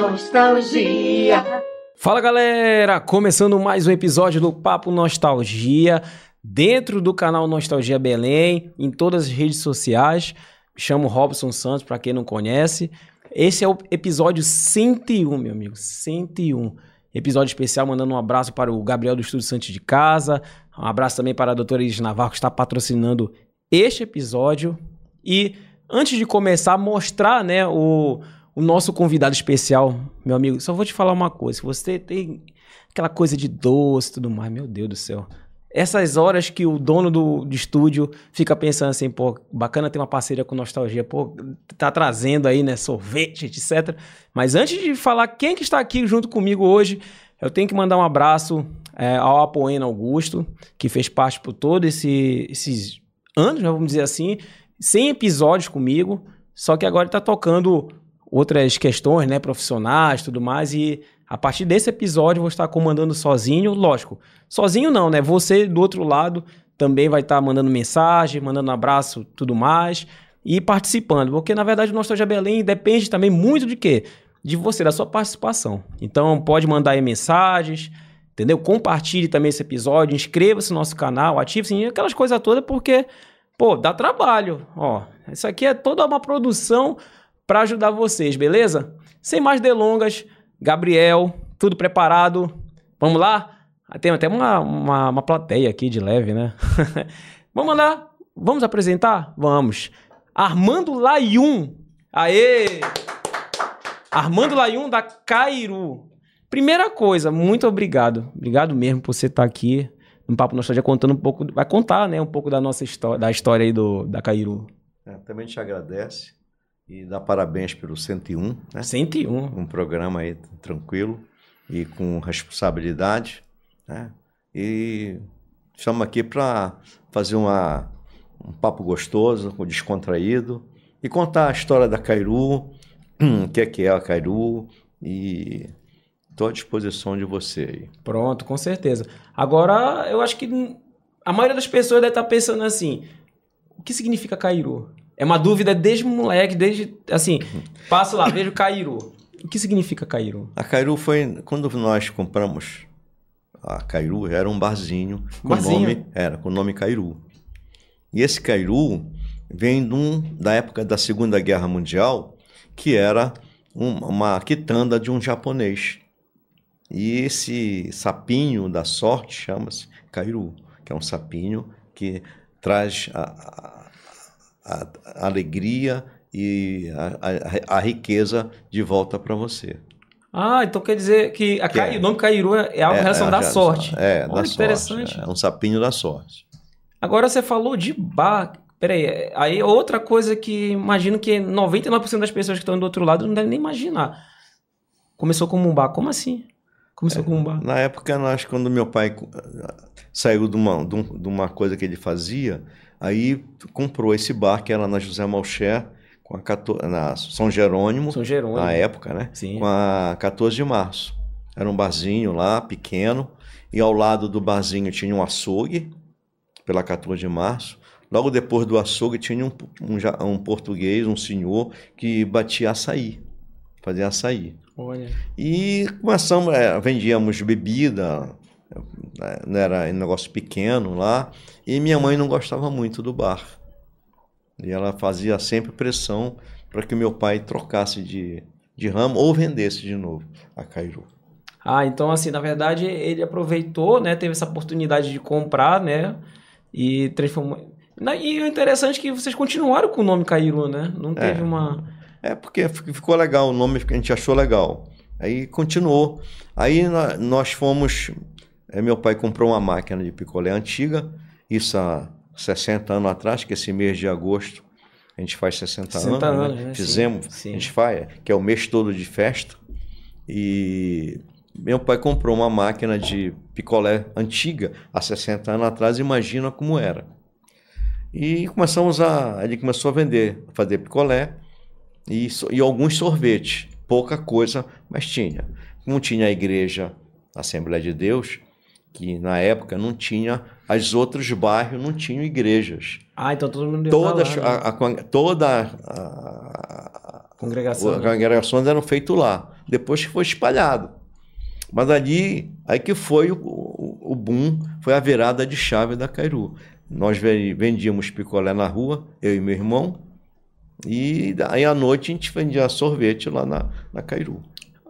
Nostalgia. Fala galera, começando mais um episódio do Papo Nostalgia, dentro do canal Nostalgia Belém, em todas as redes sociais. Me chamo Robson Santos, para quem não conhece. Esse é o episódio 101, meu amigo, 101. Episódio especial, mandando um abraço para o Gabriel do Estúdio Santos de Casa, um abraço também para a doutora Iris Navarro, que está patrocinando este episódio. E antes de começar, mostrar né, o, o nosso convidado especial, meu amigo, só vou te falar uma coisa. Se você tem aquela coisa de doce e tudo mais, meu Deus do céu. Essas horas que o dono do, do estúdio fica pensando assim, pô, bacana ter uma parceria com nostalgia, pô, tá trazendo aí, né, sorvete, etc. Mas antes de falar quem que está aqui junto comigo hoje, eu tenho que mandar um abraço é, ao Apoena Augusto, que fez parte por todos esse, esses anos, né, vamos dizer assim, 100 episódios comigo, só que agora ele tá tocando outras questões, né, profissionais, tudo mais, e a partir desse episódio eu vou estar comandando sozinho, lógico. Sozinho não, né? Você do outro lado também vai estar mandando mensagem, mandando abraço, tudo mais, e participando, porque na verdade o Nostalgia Belém depende também muito de quê? De você, da sua participação. Então pode mandar aí mensagens, entendeu? Compartilhe também esse episódio, inscreva-se no nosso canal, ative sim, aquelas coisas todas, porque, pô, dá trabalho, ó. Isso aqui é toda uma produção para ajudar vocês, beleza? Sem mais delongas, Gabriel, tudo preparado? Vamos lá? Ah, Tem até uma, uma, uma plateia aqui de leve, né? Vamos lá? Vamos apresentar? Vamos. Armando Layun. Aê! Armando Layun da Cairu. Primeira coisa, muito obrigado. Obrigado mesmo por você estar aqui no Papo Nostalgia contando um pouco, vai contar, né, um pouco da nossa história, da história aí do, da Cairu. É, também te agradece e dá parabéns pelo 101, né? 101. Um programa aí tranquilo e com responsabilidade, né? E estamos aqui para fazer uma, um papo gostoso, descontraído e contar a história da Cairu, o que é que é a Cairu e estou à disposição de você aí. Pronto, com certeza. Agora, eu acho que a maioria das pessoas deve estar pensando assim: o que significa Cairu? É uma dúvida desde moleque, desde. Assim, passo lá, vejo Cairu. O que significa Cairu? A Cairu foi quando nós compramos a Cairu, era um barzinho com Barzinho? nome era com o nome Cairu. E esse Cairu vem de um- da época da Segunda Guerra Mundial, que era um- uma quitanda de um japonês. E esse sapinho da sorte chama-se Cairu, que é um sapinho que traz a, a- alegria e a, a- riqueza de volta para você. Ah, então quer dizer que, a Que Cai- é- o nome Cairu é, é algo em relação da já- sorte. É, Olha, da interessante. sorte. É um sapinho da sorte. Agora você falou de bar. Peraí, é- aí é outra coisa que imagino que 99% das pessoas que estão do outro lado não devem nem imaginar. Começou como um bar. Como assim? Começou como um bar. Na época, nós, quando meu pai eh, saiu de uma, um- de uma coisa que ele fazia, aí comprou esse bar que era na José Malcher, com a 14 na São Jerônimo, São Jerônimo. na época, né? Sim. Com a 14 de março. Era um barzinho lá, pequeno, e ao lado do barzinho tinha um açougue, pela 14 de março. Logo depois do açougue tinha um, um, um português, um senhor, que batia açaí, fazia açaí. Olha. E começamos, é, vendíamos bebida, era um negócio pequeno lá, e minha mãe não gostava muito do bar. E ela fazia sempre pressão para que meu pai trocasse de, de ramo ou vendesse de novo a Cairu. Ah, então assim, na verdade, ele aproveitou, né? Teve essa oportunidade de comprar, né? E transformou. Na- E o interessante é que vocês continuaram com o nome Cairu, né? Não teve uma. É porque fi- ficou legal, o nome a gente achou legal. Aí continuou. Aí nós fomos. Eh, meu pai comprou uma máquina de picolé antiga, isso há 60 anos atrás, que esse mês de agosto A gente faz 60, 60 anos, anos, né? né? Fizemos, Sim, a gente faz, que é o mês todo de festa. E meu pai comprou uma máquina de picolé antiga, há 60 anos atrás, imagina como era. E começamos a. Ele começou a vender, a fazer picolé e, e alguns sorvetes. Pouca coisa, mas tinha. Como tinha a igreja Assembleia de Deus, que na época não tinha, os outros bairros não tinham igrejas. Ah, então todo mundo ia Todas, lá, né? a, a toda a, Congregação. as congregações eram feitas lá. Depois que foi espalhado. Mas ali, aí que foi o, o, o boom, foi a virada de chave da Cairu. Nós ve- vendíamos picolé na rua, eu e meu irmão, e aí à noite a gente vendia sorvete lá na, na Cairu.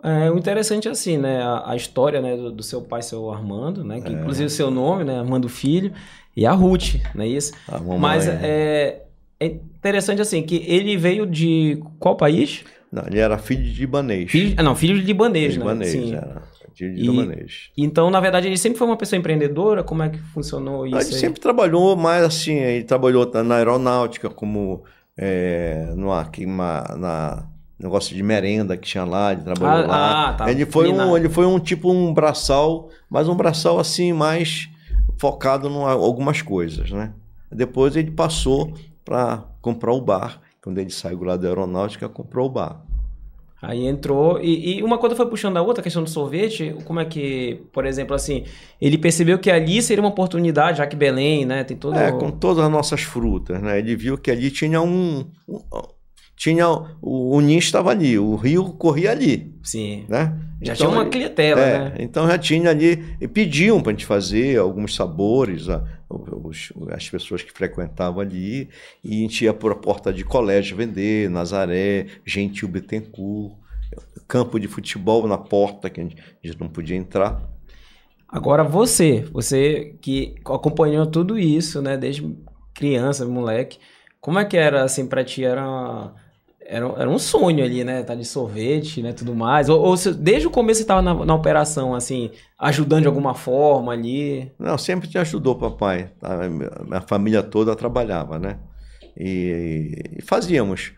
É, o interessante é assim, né? A, a história né, do, do seu pai, seu Armando, né? É. Que inclusive o seu nome, né? Armando Filho, e a Ruth, não é isso? A mamãe- Mas é, é interessante assim, que ele veio de qual país? Não, ele era filho de libanês. Filho, ah, não, filho de libanês, né? libanês, Sim. era. Filho de E- libanês. Então, na verdade, ele sempre foi uma pessoa empreendedora? Como é que funcionou isso Ele aí? sempre trabalhou mais assim, ele trabalhou na aeronáutica, como é, no, aqui, na, na negócio de merenda que tinha lá, ele trabalhou Ah, lá. ah, tá. Ele foi, um, ele foi um tipo um braçal, mas um braçal assim, mais focado em algumas coisas, né? Depois ele passou para comprar o bar. Quando ele saiu lá da aeronáutica, comprou o bar. Aí entrou, e, e uma coisa foi puxando a outra, a questão do sorvete, como é que, por exemplo, assim, ele percebeu que ali seria uma oportunidade, já que Belém, né, tem todo... É, com todas as nossas frutas, né? Ele viu que ali tinha um. um- tinha o, o ninho estava ali, o rio corria ali, Sim, né? já Então, tinha uma clientela, é, né? Então já tinha ali, e pediam para a gente fazer alguns sabores, a- os- as pessoas que frequentavam ali, e a gente ia por a porta de colégio vender, Nazaré, Gentil Bittencourt, campo de futebol na porta, que a gente, a gente não podia entrar. Agora você, você que acompanhou tudo isso, né, desde criança, moleque, como é que era, assim, pra ti, era... Era, era um sonho ali, né? Tá de sorvete, né? Tudo mais. Ou, ou se- desde o começo você tava na, na operação, assim, ajudando de alguma forma ali. Não, sempre te ajudou, papai. A família toda trabalhava, né? E, e fazíamos.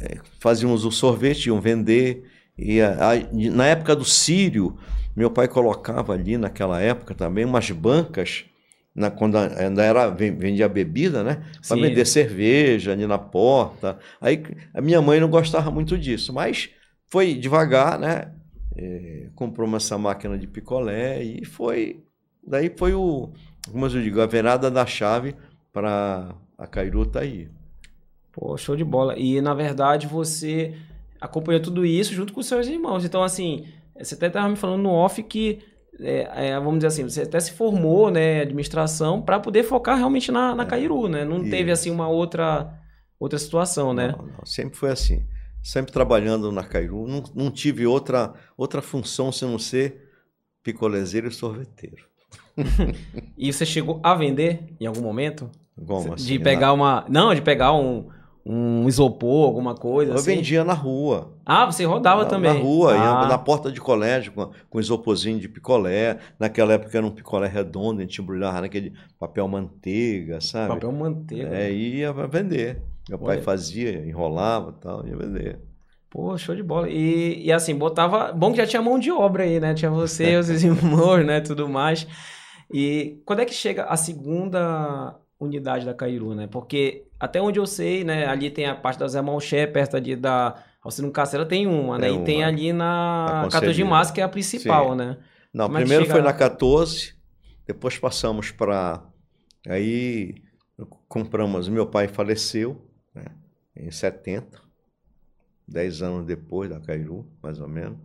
eh, Fazíamos o sorvete, iam vender. E a- a- na época do Sírio, meu pai colocava ali naquela época também umas bancas, na, quando ainda era, ven- vendia bebida, né? Para vender cerveja ali na porta. Aí a minha mãe não gostava muito disso, mas foi devagar, né? Eh, comprou essa máquina de picolé e foi. Daí foi o, como eu digo, a virada da chave para a Cairu tá aí. Pô, show de bola. E na verdade você acompanhou tudo isso junto com seus irmãos. Então, assim, você até estava me falando no off que, é, é, vamos dizer assim, você até se formou, né, administração, para poder focar realmente na, na Cairu, né? Não teve assim uma outra outra situação, né? Não, não, sempre foi assim. Sempre trabalhando na Cairu. Não, não tive outra, outra função se não ser picolezeiro e sorveteiro. E você chegou a vender em algum momento? Como assim? de pegar uma, não, de pegar um, um isopor, alguma coisa Eu assim. vendia na rua. Ah, você rodava na, também. Na rua, ia Ah. na porta de colégio com, com isoporzinho de picolé. Naquela época era um picolé redondo, a gente embrulhava naquele papel manteiga, sabe? Papel manteiga. É, e ia vender. Meu pai Olha. fazia, enrolava e tal, ia vender. Pô, show de bola. E, e assim, botava. Bom que já tinha mão de obra aí, né? Tinha você, os irmãos, né? Tudo mais. E quando é que chega a segunda unidade da Cairu, né? Porque até onde eu sei, né? Ali tem a parte da Zé Malché, perto ali da Alcino Cacera, tem uma, né? Tem E tem uma. ali na A 14 de março, que é a principal, Sim. né? Não, Como é primeiro foi na 14, depois passamos para. Aí compramos. Meu pai faleceu né, em 70, 10 anos depois da Cairu, mais ou menos.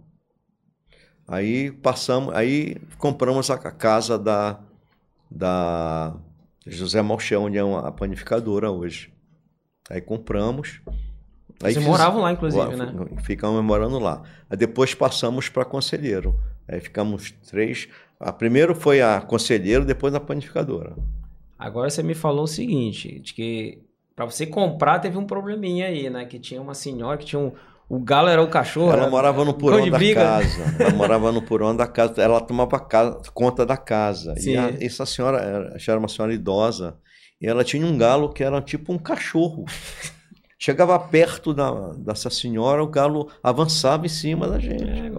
Aí passamos, aí compramos a casa da, da José Malché, onde é uma, a panificadora hoje. Aí compramos. Aí Vocês fiz- moravam lá, inclusive, Lá, né? fi- Ficamos morando lá. Aí depois passamos para conselheiro. Aí ficamos três. A primeiro foi a conselheiro, depois a panificadora. Agora você me falou o seguinte, de que para você comprar teve um probleminha aí, né? Que tinha uma senhora que tinha um. O galo era o cachorro. Ela morava no porão da briga. casa. Ela morava no porão da casa. Ela tomava casa- conta da casa. Sim. E a- essa senhora era, já era uma senhora idosa. E ela tinha um galo que era tipo um cachorro. Chegava perto da, dessa senhora, o galo avançava em cima da gente. É,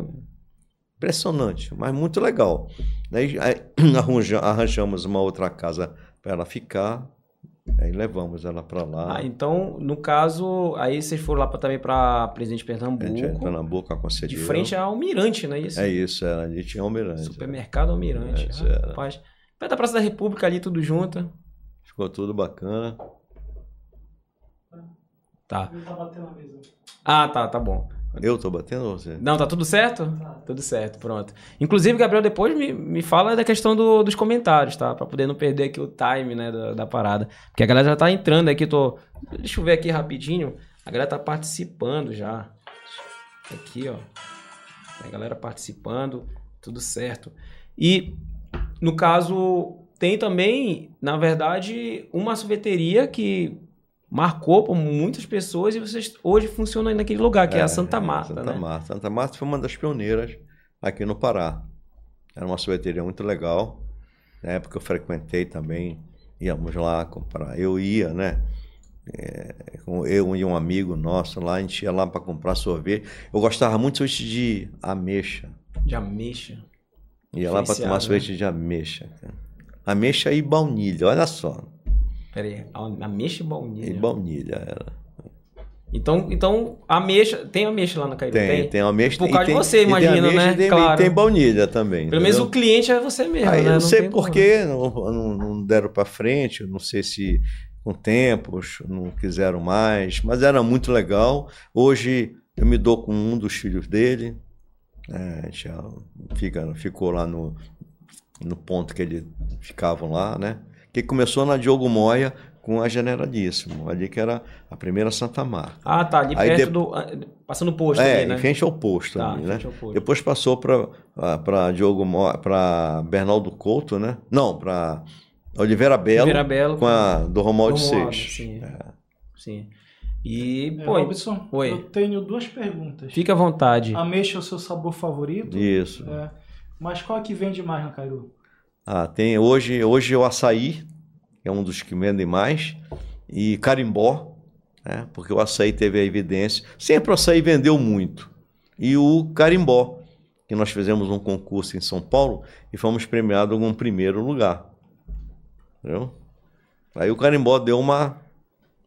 Impressionante, mas muito legal. Daí aí, arranja- arranjamos uma outra casa para ela ficar, aí levamos ela para lá. Ah, então, no caso, aí vocês foram lá pra, também pra Presidente a gente Pernambuco, entra na boca com a de frente ao Almirante, não é isso? É isso, é, ali tinha Almirante. Supermercado Almirante. É, isso era. Rapaz. Perto da Praça da República ali, tudo junto. Ficou tudo bacana. Tá. Ah, tá, tá bom. Eu tô batendo ou você? Não, tá tudo certo? Tudo certo, pronto. Inclusive, Gabriel, depois me, me fala da questão do- dos comentários, tá? Pra poder não perder aqui o time, né, da, da parada. Porque a galera já tá entrando aqui, tô... Deixa eu ver aqui rapidinho. A galera tá participando já. Aqui, ó. A galera participando, tudo certo. E, no caso, tem também, na verdade, uma sorveteria que marcou por muitas pessoas e vocês hoje funcionam aí naquele lugar, que é, a Santa Marta, Santa né? Marta. Santa Marta foi uma das pioneiras aqui no Pará. Era uma sorveteria muito legal. Na época eu frequentei também, íamos lá comprar. Eu ia, né? É, eu e um amigo nosso lá, a gente ia lá para comprar sorvete. Eu gostava muito de sorvete de ameixa. De ameixa. Ia lá para tomar né? sorvete de ameixa. Ameixa e baunilha, olha só. Pera aí, a- ameixa e E baunilha. baunilha era. Então, então, ameixa, tem ameixa lá na Caíba? Tem, tem ameixa Por causa de tem- você, e tem imagino, ameixa né? Tem, Claro. tem baunilha também. Pelo menos o cliente é você mesmo, Aí, né? eu não sei tem por como. que não, não, não deram para frente, não sei se com tempos não quiseram mais, mas era muito legal. Hoje eu me dou com um dos filhos dele, é, a gente já fica, ficou lá no, no ponto que eles ficavam lá, né? Que começou na Diogo Moia com a Generalíssimo, ali que era a primeira Santa Marta. Ah, tá, ali Aí perto de- do... ah, Passando o posto É, ali, né? em frente ao posto Tá, ali, né? frente ao posto. Depois passou para Diogo para Bernardo Couto, né? Não, para Oliveira Belo, Oliveira Belo com a do Romualdo Romualdo, Seixas. sim. É. Sim. E, É, pô, Robson, oi. eu tenho duas perguntas. fica à vontade. Ameixa é o seu sabor favorito? Isso. É. Mas qual é que vende mais no Cairu? Ah, tem hoje, hoje o açaí, que é um dos que vendem mais, e carimbó, né? Porque o açaí teve a evidência. Sempre o açaí vendeu muito. E o carimbó, que nós fizemos um concurso em São Paulo e fomos premiados com um primeiro lugar. Entendeu? Aí o carimbó deu uma,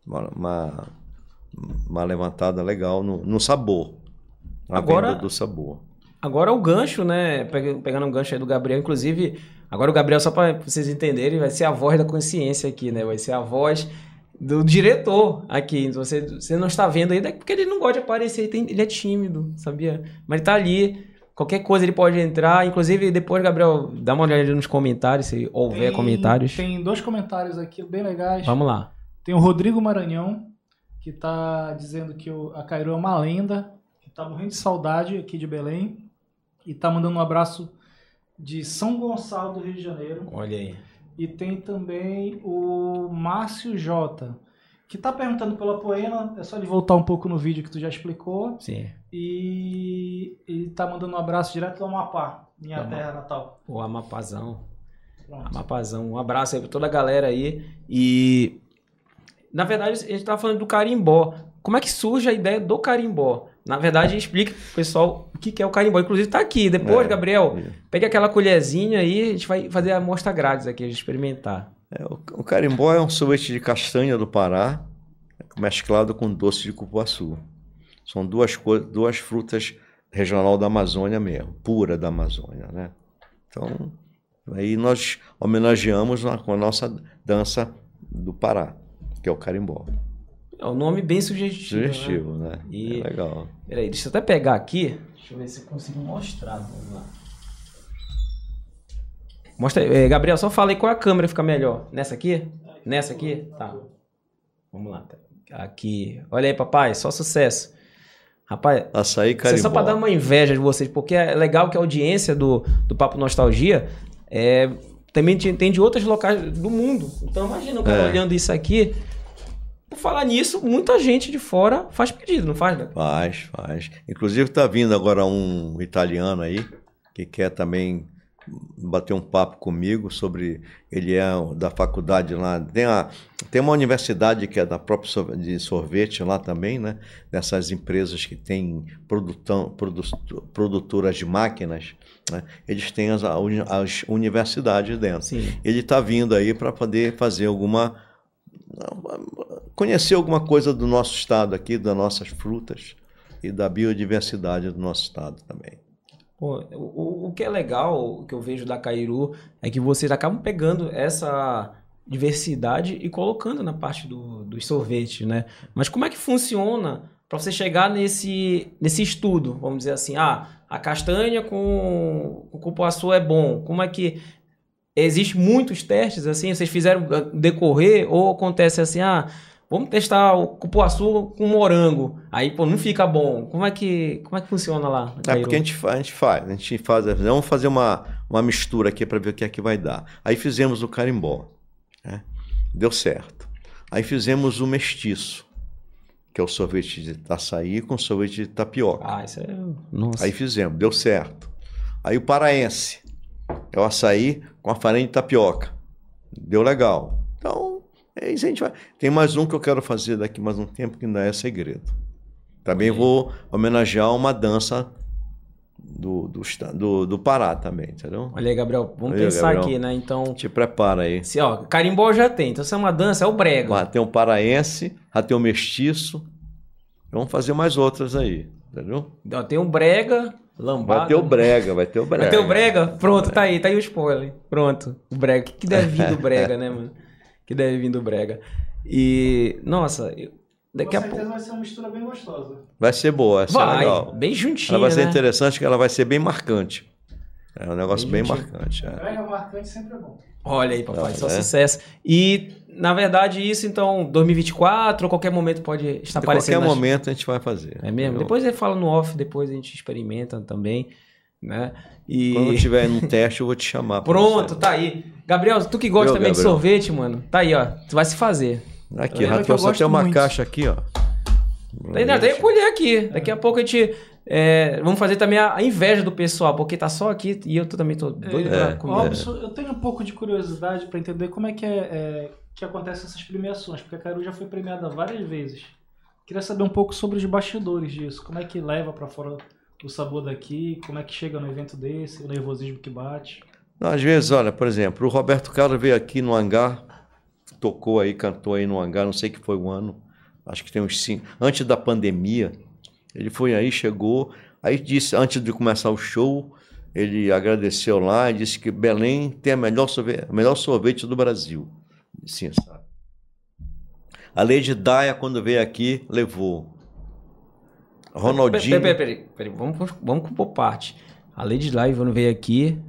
uma, uma, levantada legal no, no sabor. Na Agora- venda do sabor. Agora o gancho, né? pega- Pegando um gancho aí do Gabriel, inclusive, agora o Gabriel, só para vocês entenderem, vai ser a voz da consciência aqui, né? Vai ser a voz do diretor aqui. Então, Você, você não está vendo ainda, é porque ele não gosta de aparecer, ele, tem- ele é tímido, sabia? Mas ele tá ali, qualquer coisa ele pode entrar. Inclusive, depois, Gabriel, dá uma olhada nos comentários, se houver Tem- comentários. Tem dois comentários aqui bem legais. Vamos lá. Tem o Rodrigo Maranhão, que tá dizendo que o, a Cairu é uma lenda, que tá morrendo de saudade aqui de Belém. E tá mandando um abraço de São Gonçalo do Rio de Janeiro. Olha aí. E tem também o Márcio Jota, que tá perguntando pela Poena. É só ele voltar um pouco no vídeo que tu já explicou. Sim. E ele tá mandando um abraço direto do Amapá, minha Amapá. terra natal. O Amapazão. Pronto. Amapazão. Um abraço aí pra toda a galera aí. E. Na verdade, a gente tava falando do carimbó. Como é que surge a ideia do carimbó? Na verdade, explica pro pessoal o que que é o carimbó. Inclusive, tá aqui. Depois, É. Gabriel, É. pega aquela colherzinha aí, a gente vai fazer a amostra grátis aqui, a gente experimentar. É, o, o carimbó é um sorvete de castanha do Pará, mesclado com doce de cupuaçu. São duas, duas frutas regional da Amazônia mesmo, pura da Amazônia, né? Então, aí nós homenageamos na- com a nossa dança do Pará, que é o carimbó. É um nome bem sugestivo. Né? Sugestivo, né? E- É legal. Peraí, deixa eu até pegar aqui. Deixa eu ver se eu consigo mostrar. Vamos lá. Mostra aí. Eh, Gabriel, só fala aí qual a câmera fica melhor. Nessa aqui? Nessa aqui? Tá. Vamos lá. Aqui. Olha aí, papai. Só sucesso. Rapaz, Açaí isso é carimbó. só pra dar uma inveja de vocês, porque é legal que a audiência do, do Papo Nostalgia é, também te- tem de outros locais do mundo. Então imagina o cara É. olhando isso aqui. Por falar nisso, muita gente de fora faz pedido, não faz? Gabriel? Faz, faz. Inclusive está vindo agora um italiano aí que quer também bateu um papo comigo sobre. Ele é da faculdade lá. Tem, a, tem uma universidade que é da própria de sorvete lá também, né? Dessas empresas que têm produtão, produ, produtoras de máquinas. Né? Eles têm as, as universidades dentro. Sim. Ele está vindo aí para poder fazer alguma. Conhecer alguma coisa do nosso estado aqui, das nossas frutas e da biodiversidade do nosso estado também. O, o que é legal, o que eu vejo da Cairu, é que vocês acabam pegando essa diversidade e colocando na parte do, dos sorvetes, né? Mas como é que funciona para você chegar nesse, nesse estudo? Vamos dizer assim, ah, a castanha com, com cupuaçu é bom. Como é que... Existe muitos testes, assim, vocês fizeram ah, decorrer ou acontece assim, ah, vamos testar o cupuaçu com morango. Aí, pô, não fica bom. Como é que, como é que funciona lá? É porque a gente, a gente faz, a gente faz, vamos fazer uma, uma mistura aqui para ver o que é que vai dar. Aí fizemos o carimbó, né? deu certo. Aí fizemos o mestiço, que é o sorvete de açaí com sorvete de tapioca. Ah, isso é. Nossa. Aí fizemos, deu certo. Aí o paraense, é o açaí com a farinha de tapioca, deu legal. Então, é isso a gente vai. Tem mais um que eu quero fazer daqui mais um tempo que ainda é segredo. Também Ok. vou homenagear uma dança do, do, do, do Pará também, entendeu? Olha aí, Gabriel, vamos Aí, pensar Gabriel. aqui, né? Então, Te prepara aí. se, ó, carimbó já tem, então se é uma dança, é o brega. Já tem o paraense, já tem o mestiço. Vamos fazer mais outras aí, entendeu? Ó, Tem o brega, lambada. Vai ter o brega, vai ter o brega. Vai ter o brega? Pronto, tá aí, tá aí o spoiler. Pronto, o brega. O que, que deve vir do brega, né, mano? O que deve vir do brega. E, nossa, eu- daqui Com a certeza pouco... vai ser uma mistura bem gostosa. Vai ser boa, vai ser Vai, legal. bem juntinho, Ela vai ser né? interessante, que ela vai ser bem marcante. É um negócio Bem bem, marcante. é. Brega marcante sempre é bom. Olha aí, papai, só é? sucesso. E, na verdade, isso, então, 2024, ou qualquer momento pode estar De aparecendo qualquer nas- momento a gente vai fazer. É mesmo? entendeu? Depois ele fala no off, depois a gente experimenta também, né? E Quando tiver no teste, eu vou te chamar. pra pronto, tá aí. Gabriel, tu que gosta Eu, também de Gabriel. sorvete, mano, tá aí, ó. Tu vai se fazer. Aqui, que eu até gosto uma muito. caixa aqui, ó. Tem, tem a colher aqui. Daqui a pouco a gente. é, vamos fazer também a, inveja do pessoal, porque tá só aqui e eu também tô doido pra É. comer. Robson, eu tenho um pouco de curiosidade para entender como é que é, é, que acontecem essas premiações, porque a Caru já foi premiada várias vezes. Queria saber um pouco sobre os bastidores disso. Como é que leva para fora o sabor daqui? Como é que chega no evento desse? O nervosismo que bate? Não, às vezes, olha, por exemplo, o Roberto Carlos veio aqui no hangar, tocou aí, cantou aí no hangar, não sei que foi o ano, acho que tem uns cinco, antes da pandemia, ele foi aí, chegou, aí disse, antes de começar o show, ele agradeceu lá e disse que Belém tem a melhor sorvete, a melhor sorvete do Brasil. Sim, sabe? A Lady Daia, quando veio aqui, levou. Ronaldinho. Peraí, peraí, peraí, peraí, Vamos, vamos, vamos por parte. A Lady Live, quando veio aqui.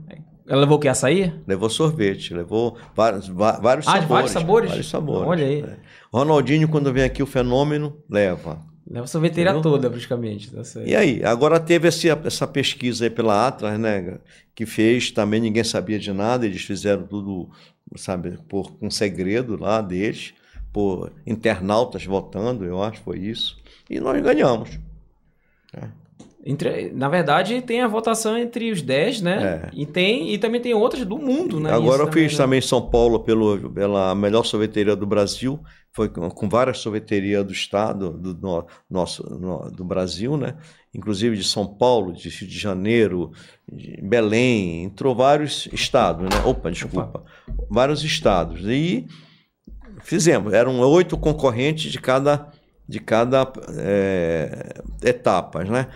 Ela levou o que? Açaí? Levou sorvete, levou vários, vários Ah, de sabores. vários sabores? Vários sabores. Olha aí. é. Ronaldinho, quando vem aqui o fenômeno, leva. Leva a sorveteria Entendeu? toda, praticamente. Tá. E aí, agora teve esse- essa pesquisa aí pela Atlas, né? Que fez, também ninguém sabia de nada, eles fizeram tudo, sabe, por um segredo lá deles, por internautas votando, eu acho que foi isso. E nós ganhamos. Entre- na verdade, tem a votação entre os 10, né? É. E, tem, e também tem outras do mundo, né? Agora eu fiz né? também São Paulo pelo, pela melhor sorveteria do Brasil, foi com, com várias sorveterias do estado, do no- nosso, no- do Brasil, né? Inclusive de São Paulo, de Rio de Janeiro, de Belém, entrou vários estados, né? Opa, desculpa, vários estados. E fizemos, eram oito concorrentes de cada, de cada eh, etapa, né?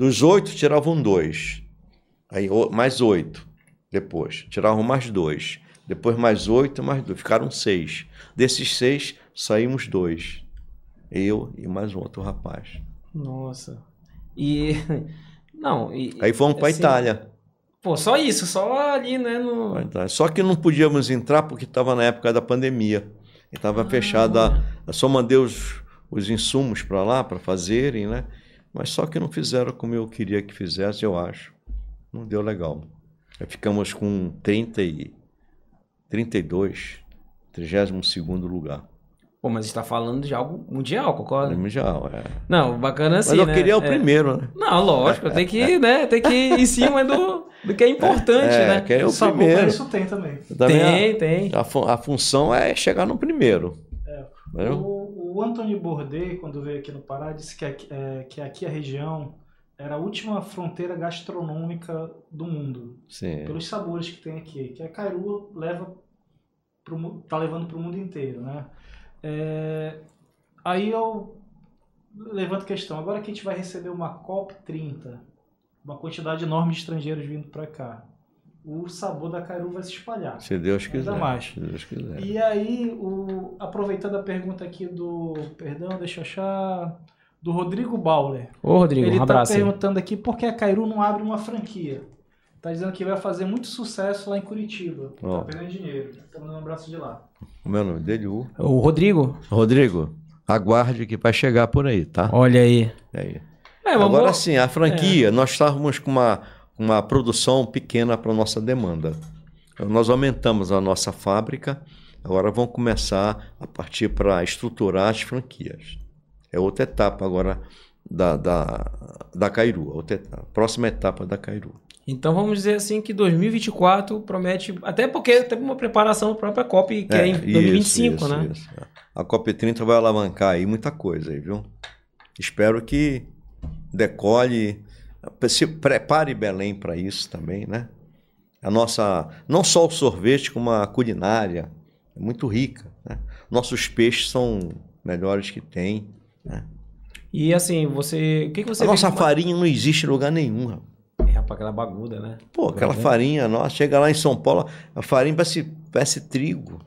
Dos oito tiravam dois, aí mais oito depois. Tiravam mais dois. Depois mais oito, mais dois. Ficaram seis. Desses seis, saímos dois. Eu e mais um outro rapaz. Nossa. E. Não, e. Aí fomos para a assim, Itália. Pô, só isso, só ali, né? No... Só que não podíamos entrar porque estava na época da pandemia. Estava fechada. Eu só mandei os, os insumos para lá para fazerem, né? Mas só que não fizeram como eu queria que fizesse, eu acho. Não deu legal. Aí ficamos com 30 e 32, 32 lugar. Pô, mas você tá falando de algo mundial, concorda? Mundial, é. Não, bacana assim, Mas eu né? queria o É. primeiro, né? Não, lógico, tem que, né, tem que ir em cima do, do que é importante, É, né? que é o primeiro. isso tem também. Também a- Tem, tem. A, fu- a função é chegar no primeiro. Entendeu? O, o Anthony Bourdain, quando veio aqui no Pará, disse que aqui, é, que aqui a região era a última fronteira gastronômica do mundo, Sim. pelos sabores que tem aqui. Que a Cairu leva pro, tá levando para o mundo inteiro, né? É, aí eu levanto a questão. Agora que a gente vai receber uma COP 30, uma quantidade enorme de estrangeiros vindo para cá, o sabor da Cairu vai se espalhar. Se Deus quiser. mais. Se Deus quiser. E aí, o, aproveitando a pergunta aqui do. Perdão, deixa eu achar. Do Rodrigo Bauler. Ô, Rodrigo, Ele um aí. perguntando aqui por que a Cairu não abre uma franquia. Tá dizendo que vai fazer muito sucesso lá em Curitiba. Ó. Tá perdendo dinheiro. Tá mandando um abraço de lá. O meu nome dele, Hugo. O Rodrigo, Rodrigo, aguarde que vai chegar por aí, tá? olha aí. Aí. É, Agora boa- sim, a franquia, nós estávamos com uma, uma produção pequena para nossa demanda. Então, nós aumentamos a nossa fábrica, agora vamos começar a partir para estruturar as franquias. É outra etapa agora da, da, da Cairu, outra etapa, próxima etapa da Cairu. Então vamos dizer assim que 2024 promete, até porque tem uma preparação para a própria COP, que é, em isso, 2025, isso, né? isso. A COP30 vai alavancar aí muita coisa aí, viu? Espero que decole, se prepare Belém para isso também, né? A nossa, não só o sorvete, como a culinária é muito rica, né? Nossos peixes são melhores que tem. E assim, você, o que, que você a nossa que- farinha não existe em lugar nenhum. rapaz. É, rapaz, aquela baguda, né? Pô, aquela farinha nossa, chega lá em São Paulo, a farinha parece, parece trigo.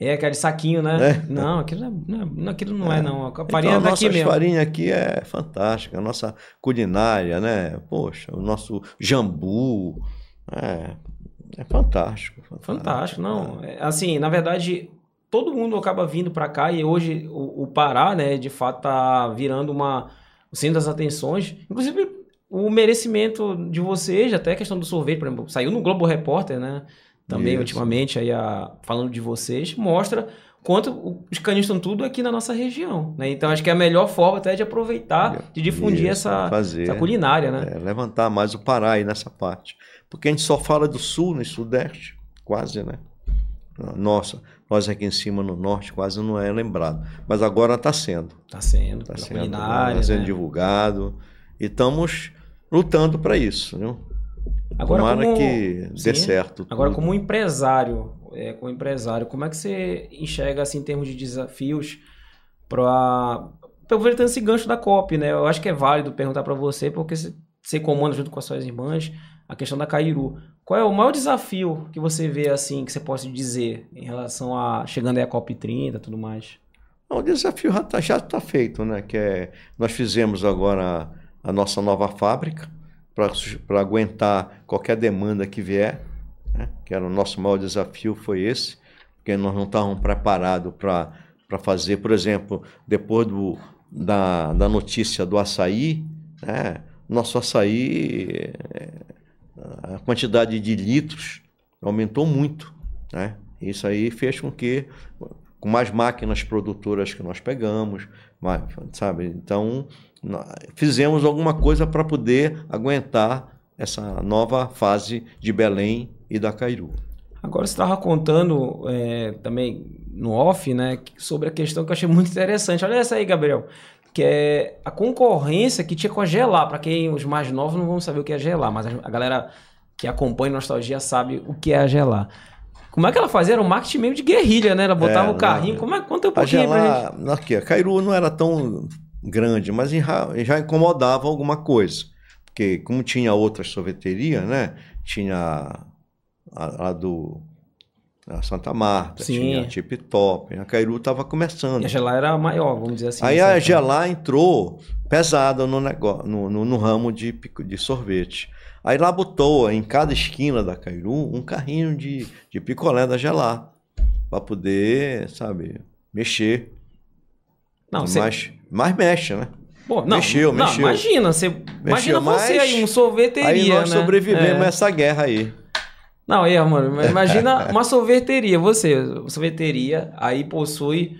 É, aquele saquinho, né? É. Não, aquilo não é, não, aquilo não é, não. A farinha então, é daqui nossa mesmo. farinha aqui é fantástica, a nossa culinária, né? Poxa, o nosso jambu, é, é fantástico, fantástico. Fantástico, não. É, Assim, na verdade, todo mundo acaba vindo para cá e hoje o, o Pará, né, de fato tá virando uma o centro das atenções. Inclusive, o merecimento de vocês, até a questão do sorvete, por exemplo, saiu no Globo Repórter, né? Também Isso. ultimamente aí a, falando de vocês, mostra quanto os caninhos estão tudo aqui na nossa região, né? Então acho que é a melhor forma até de aproveitar, de difundir Isso, essa, fazer. essa culinária, né? É, levantar mais o Pará aí nessa parte. Porque a gente só fala do sul no sudeste, quase, né? Nossa, nós aqui em cima no norte quase não é lembrado. Mas agora está sendo. Tá sendo, Está sendo, culinária, tá sendo né? divulgado. E estamos lutando para isso, viu? Agora, Tomara como- que dê Sim. certo. Agora, tudo. como empresário, é, como empresário, como é que você enxerga assim, em termos de desafios para aproveitando esse gancho da COP, né? Eu acho que é válido perguntar para você, porque você, comanda junto com as suas irmãs a questão da Cairu. Qual é o maior desafio que você vê assim que você possa dizer em relação a chegando aí a COP 30 e tudo mais? Não, O desafio já está tá feito, né? Que é, nós fizemos agora a nossa nova fábrica para aguentar qualquer demanda que vier, né? que era o nosso maior desafio foi esse, porque nós não estávamos preparados para fazer, por exemplo, depois do, da, da notícia do açaí, né? nosso açaí, é, a quantidade de litros aumentou muito, né? Isso aí fez com que com mais máquinas produtoras que nós pegamos, mais, sabe? Então, fizemos alguma coisa para poder aguentar essa nova fase de Belém e da Cairu. Agora você estava contando é, também no off, né, sobre a questão que eu achei muito interessante. Olha essa aí, Gabriel. Que é a concorrência que tinha com a Gelar. Para quem os mais novos não vão saber o que é Gelar, mas a a galera que acompanha Nostalgia sabe o que é a Gelar. Como é que ela fazia? Era um marketing meio de guerrilha, né? Ela botava É, o carrinho. não, Como é? Conta um A pouquinho aí pra gente. Aqui, a Cairu não era tão grande, mas já, já incomodava alguma coisa. Porque como tinha outras sorveterias, né? Tinha a, a do a Santa Marta, Sim. tinha a Tip Top, a Cairu estava começando. E a Gelar era maior, vamos dizer assim. Aí a. Gelá entrou pesada no, negócio, no, no, no ramo de, de sorvete. Aí lá botou em cada esquina da Cairu um carrinho de, de picolé da Gelá. Para poder, sabe, mexer. Não. Mas, mas mexe, né? Pô, não, mexeu, não, mexeu. Imagina, você... imagina você aí, um sorveteria, Aí nós né? sobrevivemos É. a essa guerra aí. Não, aí, mano, imagina uma sorveteria, você, sorveteria, aí possui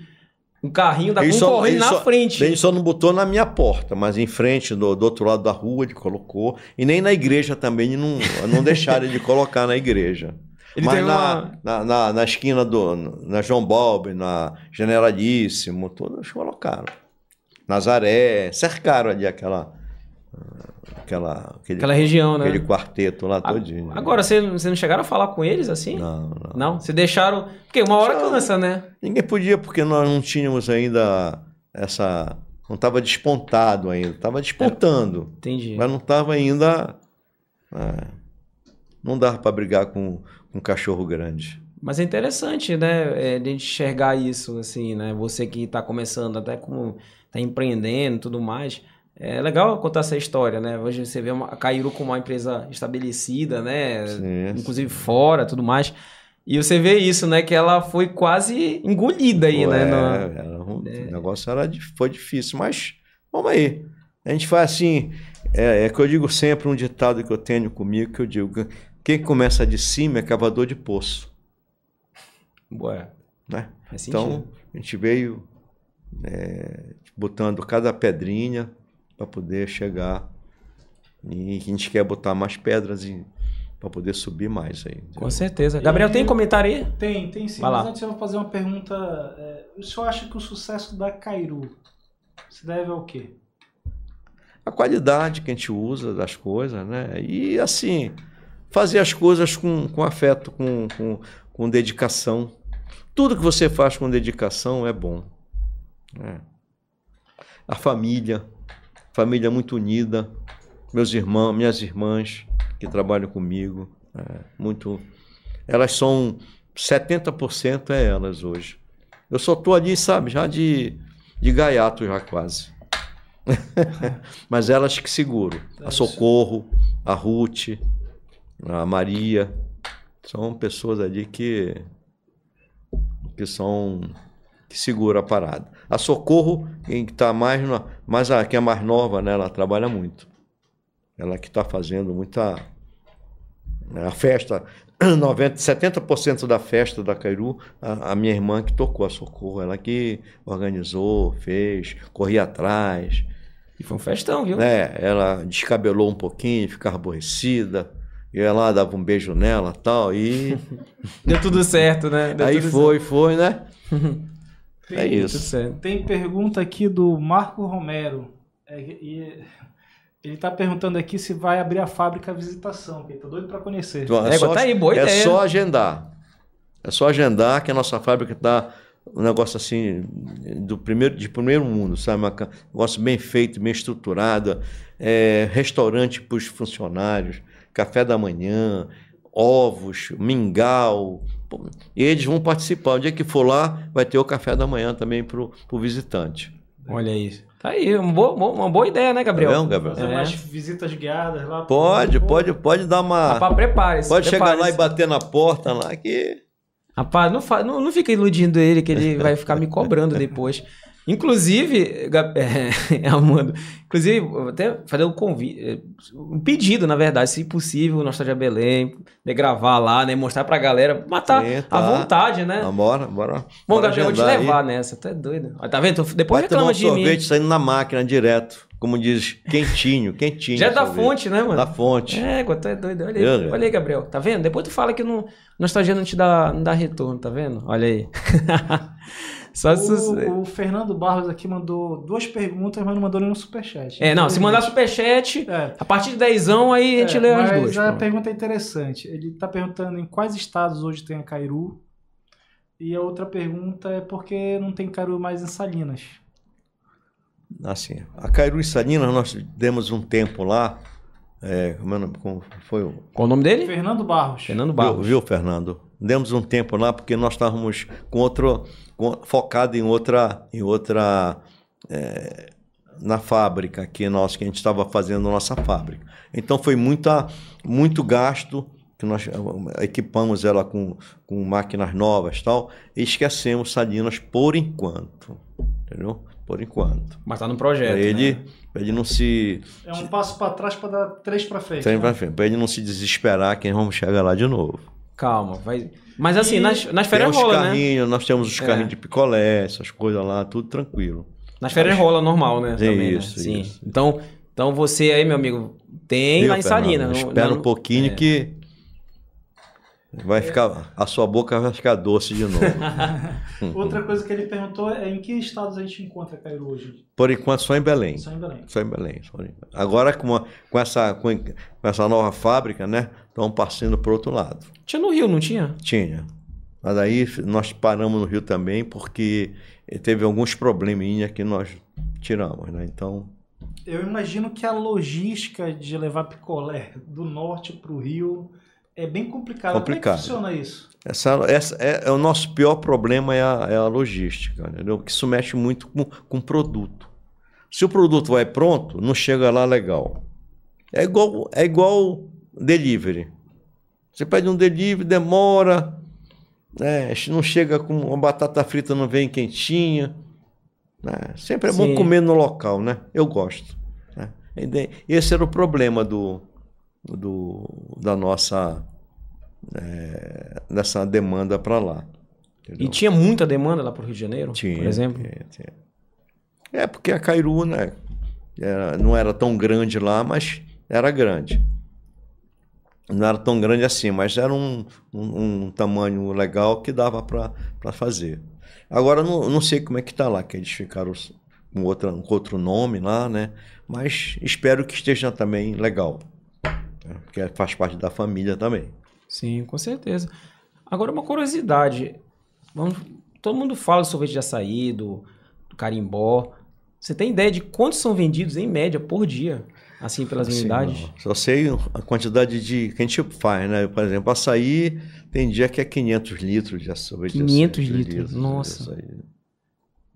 um carrinho da Ele concorrente na só- frente. Ele só não botou na minha porta, mas em frente, do, do outro lado da rua, ele colocou. E nem na igreja também, não, não deixaram ele colocar na igreja. Ele mas na, uma- na, na, na esquina do. Na João Balbi, na Generalíssimo, todos colocaram. Nazaré, cercaram ali aquela. Aquela, aquele, Aquela região, né? aquele quarteto lá A- todinho. Agora, vocês você não chegaram a falar com eles assim? Não, não. Não? Você deixaram. Porque uma hora cansa, né? Ninguém podia, porque nós não tínhamos ainda essa. Não estava despontado ainda. Estava despontando. Entendi. Mas não estava ainda. é, não dava para brigar com com um cachorro grande. Mas é interessante, né? É, de enxergar isso, assim, né? Você que está começando, até como está empreendendo e tudo mais. É legal contar essa história, né? Hoje você vê uma, a Cairu como uma empresa estabelecida, né? Sim. Inclusive fora, tudo mais. E você vê isso, né? Que ela foi quase engolida aí, Pô, né? é, no- era um- O negócio era, foi difícil, mas vamos aí. A gente faz assim. É, é que eu digo sempre um ditado que eu tenho comigo, que eu digo: quem começa de cima é cavador de poço. Ué, Né? Então, a gente veio é, botando cada pedrinha para poder chegar. E a gente quer botar mais pedras para poder subir mais aí. Com certeza. Gabriel, tem comentário aí? Tem, tem sim. Vai Mas lá. antes eu vou fazer uma pergunta. é, o senhor acha que o sucesso da Cairu se deve ao quê? a qualidade que a gente usa das coisas, né? E assim, fazer as coisas com, com afeto, com, com, com dedicação. Tudo que você faz com dedicação é bom. Né? A família, família muito unida, meus irmãos, minhas irmãs que trabalham comigo, é, muito. Elas são 70% é elas hoje. Eu só tô ali, sabe, já de, de gaiato já quase. Mas elas que seguram. A Socorro, a Ruth, a Maria. São pessoas ali que, que são que segura a parada. A Socorro, quem está mais, na- mais a, que é mais nova, né, ela trabalha muito. Ela que está fazendo muita né, a festa, 90, 70% da festa da Cairu, a, a minha irmã que tocou a Socorro, ela que organizou, fez, corria atrás, E foi um festão, viu? né? Ela descabelou um pouquinho, ficava aborrecida. Eu ia lá, dava um beijo nela tal, e Deu tudo certo, né? Deu aí foi, foi, né? Tem, É isso. Tem pergunta aqui do Marco Romero. É, e ele está perguntando aqui se vai abrir a fábrica à visitação, que ele tá doido para conhecer. Então, É, tá aí, boa é ideia. só agendar. É só agendar que a nossa fábrica está um negócio assim do primeiro de primeiro mundo, sabe? Um negócio bem feito, bem estruturado, é, restaurante para os funcionários, café da manhã, ovos, mingau. E eles vão participar. O dia que for lá, vai ter o café da manhã também para o visitante. Olha isso. Tá aí, uma boa, uma boa ideia, né, Gabriel? Tá vendo, Gabriel? Fazer É. umas visitas guiadas lá. Pode, Pô, pode, pode dar uma. Rapaz, prepare-se. Pode chegar lá e bater na porta lá que. Rapaz, não, fa- não, não fica iludindo ele, que ele vai ficar me cobrando depois. Inclusive, é, Amando, inclusive, vou até fazer um convite, um pedido, na verdade, se possível, Nostalgia Belém, de gravar lá, né, mostrar pra galera, matar Sim, à tá. vontade, né? Bora, bora. Bom, Gabriel, eu vou te agendar aí. levar nessa, tu é doido. Tá vendo? Depois Vai tomar reclama um de mim. sorvete saindo na máquina direto. Como diz, quentinho, quentinho. Já é da sorvete. fonte, né, mano? Da fonte. É, tu é doido. Olha aí, né? olha aí, Gabriel. Tá vendo? Depois tu fala que não, nostalgia não te dá, não dá retorno, tá vendo? Olha aí. Só se... O, o Fernando Barros aqui mandou duas perguntas, mas não mandou nenhum superchat. É, não, se mandar superchat, É, a partir de dezão aí a gente é, lê as mas duas. a pronto. pergunta é interessante. Ele está perguntando em quais estados hoje tem a Cairu. E a outra pergunta é por que não tem Cairu mais em Salinas. Assim, a Cairu e Salinas, nós demos um tempo lá. É, como é o nome? Como foi o. Qual o nome dele? Fernando Barros. Fernando Viu, Barros. viu, Fernando? Demos um tempo lá porque nós estávamos com outro. Com, focado em outra. Em outra é, na fábrica que nós que a gente estava fazendo a nossa fábrica. Então foi muita, muito gasto que nós eh, equipamos ela com, com máquinas novas e tal, e esquecemos Salinas por enquanto, entendeu? Por enquanto. Mas tá no projeto. Para ele, né? pra ele não se É um passo para trás para dar três para frente. Trem né? pra frente, pra ele não se desesperar que nós vamos chegar lá de novo. Calma, vai. Mas assim, E nas, nas férias os rola, né? carrinhos, nós temos os É. carrinhos de picolé, essas coisas lá, tudo tranquilo. Nas férias rola normal, né? É Também, né? isso, Sim. isso. Então, então você aí, meu amigo, tem Viu, lá em Salina. Espera não- um pouquinho é. que vai ficar, a sua boca vai ficar doce de novo. Outra coisa que ele perguntou é em que estados a gente encontra Cairo hoje? Por enquanto só em Belém. Só em Belém. Só em Belém. só em- Agora com, a- com essa, com, com essa nova fábrica, né? Estão passando para outro lado. Tinha no Rio, não tinha? Tinha. Mas aí nós paramos no Rio também porque teve alguns probleminha que nós tiramos, né? Então, Eu imagino que a logística de levar picolé do norte para o Rio é bem complicada. Complicado. Como é que funciona isso? essa, essa é, é o nosso pior problema é a, é a logística, entendeu? Que isso mexe muito com, com o produto. Se o produto vai pronto, não chega lá legal. É igual, é igual delivery. Você pede um delivery, demora, né? não chega com uma batata frita, não vem quentinha. né? Sempre é bom Sim. comer no local, né? Eu gosto. né? E Esse era o problema do, do, da nossa é, dessa demanda para lá. E entendeu? tinha muita demanda lá pro Rio de Janeiro, Tinha, por exemplo? tinha, tinha. É porque a Cairu, né? era- não era tão grande lá, mas era grande. Não era tão grande assim, mas era um, um, um tamanho legal que dava para fazer. Agora, não, não sei como é que está lá, que eles ficaram com, outra, com outro nome lá, né? Mas espero que esteja também legal. né? Porque faz parte da família também. Sim, com certeza. Agora, uma curiosidade. Vamos- todo mundo fala do sorvete de açaí, do, do carimbó. Você tem ideia de quantos são vendidos em média por dia? Assim, pelas Assim, unidades? não. Só sei a quantidade de que a gente faz, né? Por exemplo, açaí tem dia que é 500 litros de de 500 açaí, litros, de nossa.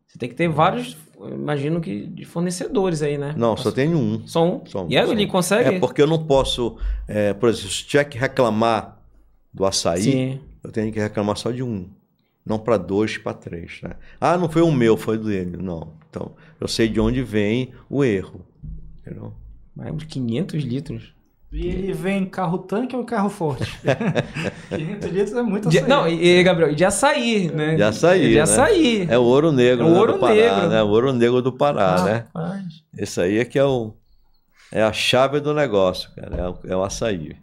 Você tem que ter vários, imagino que, de fornecedores aí, né? Não, só tem um. Só um? Só um, e aí só ele um. consegue? É porque eu não posso, é, por exemplo, se tiver que reclamar do açaí, Sim. eu tenho que reclamar só de um. Não para dois, para três. Né? Ah, não foi o meu, foi do dele. Não. Então, eu sei de onde vem o erro. Entendeu? Mais uns 500 litros. E ele vem carro tanque ou carro forte? 500 litros é muito De- açaí. não, e, e, Gabriel, e de açaí, né? De açaí, De né? açaí. É o ouro negro É o né, ouro do Pará, negro. né? O ouro negro do Pará, né? Rapaz. Esse aí é que é o é a chave do negócio, cara. É o, é o açaí.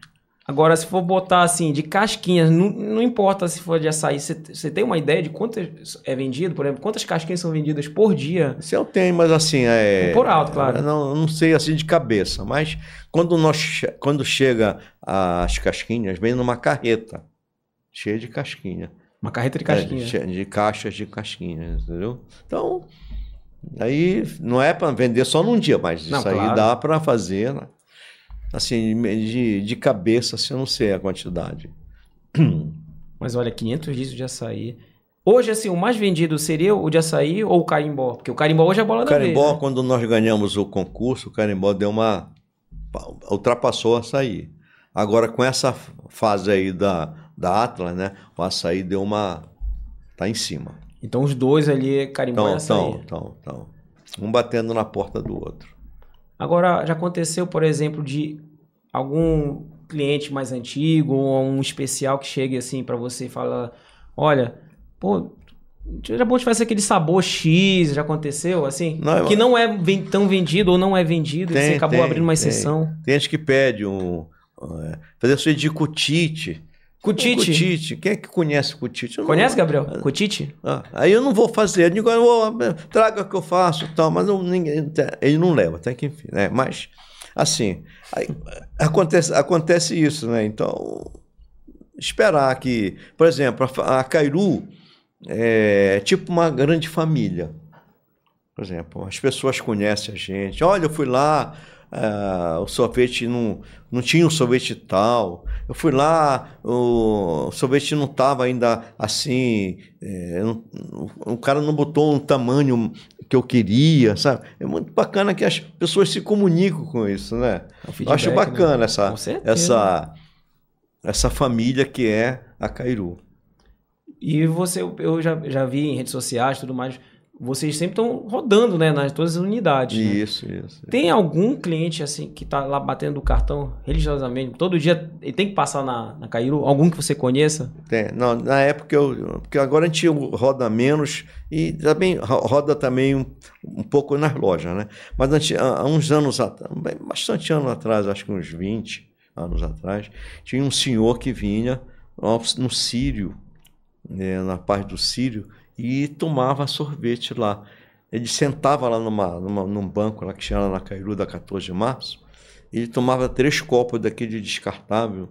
Agora, se for botar assim, de casquinhas, não, não importa se for de açaí, você, tem uma ideia de quanto é vendido? Por exemplo, quantas casquinhas são vendidas por dia? Isso eu tenho, mas assim é. Por alto, claro. eu Não, não sei assim de cabeça, mas quando nós quando chega as casquinhas, vem numa carreta cheia de casquinha. Uma carreta de É, casquinha. che- de caixas de casquinhas, entendeu? Então, aí não é para vender só num dia, mas Não, isso aí claro. dá para fazer, né? Assim, de, de cabeça, assim, eu não sei a quantidade. Mas olha, 500 litros de açaí. Hoje, assim, o mais vendido seria o de açaí ou o carimbó? Porque o carimbó hoje é a bola O da carimbó, vez, né? quando nós ganhamos o concurso, o carimbó deu uma. ultrapassou o açaí. Agora, com essa fase aí da, da Atlas, né? O açaí deu uma. tá em cima. Então os dois ali, carimbó e Então, açaí. então, então, então. Um batendo na porta do outro. Agora, já aconteceu, por exemplo, de algum cliente mais antigo ou um especial que chegue assim pra você e fala, olha, pô, era bom se tivesse aquele sabor X, já aconteceu assim? Não, que não é tão vendido ou não é vendido, e Tem, você acabou tem, abrindo uma tem. exceção. Tem gente que pede um. é, fazer isso de cutite. Cutite. Cutite. Quem é que conhece cutite? Não- Conhece, Gabriel? Cutite? Ah, aí eu não vou fazer. Eu digo, eu vou, traga que eu faço e tal, mas não, ninguém, ele não leva, até que enfim, né? Mas, assim, aí, acontece, acontece isso, né? Então, esperar que, por exemplo, a, a Cairu é tipo uma grande família. Por exemplo, as pessoas conhecem a gente. Olha, eu fui lá, ah, o sorvete não, não tinha um sorvete tal. Eu fui lá, o sorvete não estava ainda assim. é, não- o cara não botou um tamanho que eu queria, sabe? É muito bacana que as pessoas se comunicam com isso, né? É o Eu acho feedback, bacana né? essa, essa, essa família que é a Cairu. E você, eu já, já vi em redes sociais e tudo mais, vocês sempre estão rodando, né, nas todas as unidades. né? Isso, isso. Tem algum cliente assim que tá lá batendo o cartão religiosamente? Todo dia ele tem que passar na, na Cairu? Algum que você conheça? Tem. Não, na época eu. Porque agora a gente roda menos e também ro- roda também um, um pouco nas lojas, né? Mas antes, há uns anos atrás, bastante anos atrás, acho que uns 20 anos atrás, tinha um senhor que vinha no Sírio, né, na parte do Sírio, e tomava sorvete lá. Ele sentava lá numa, numa- num banco lá que tinha lá na Cairu da 14 de março, e ele tomava três copos daquele descartável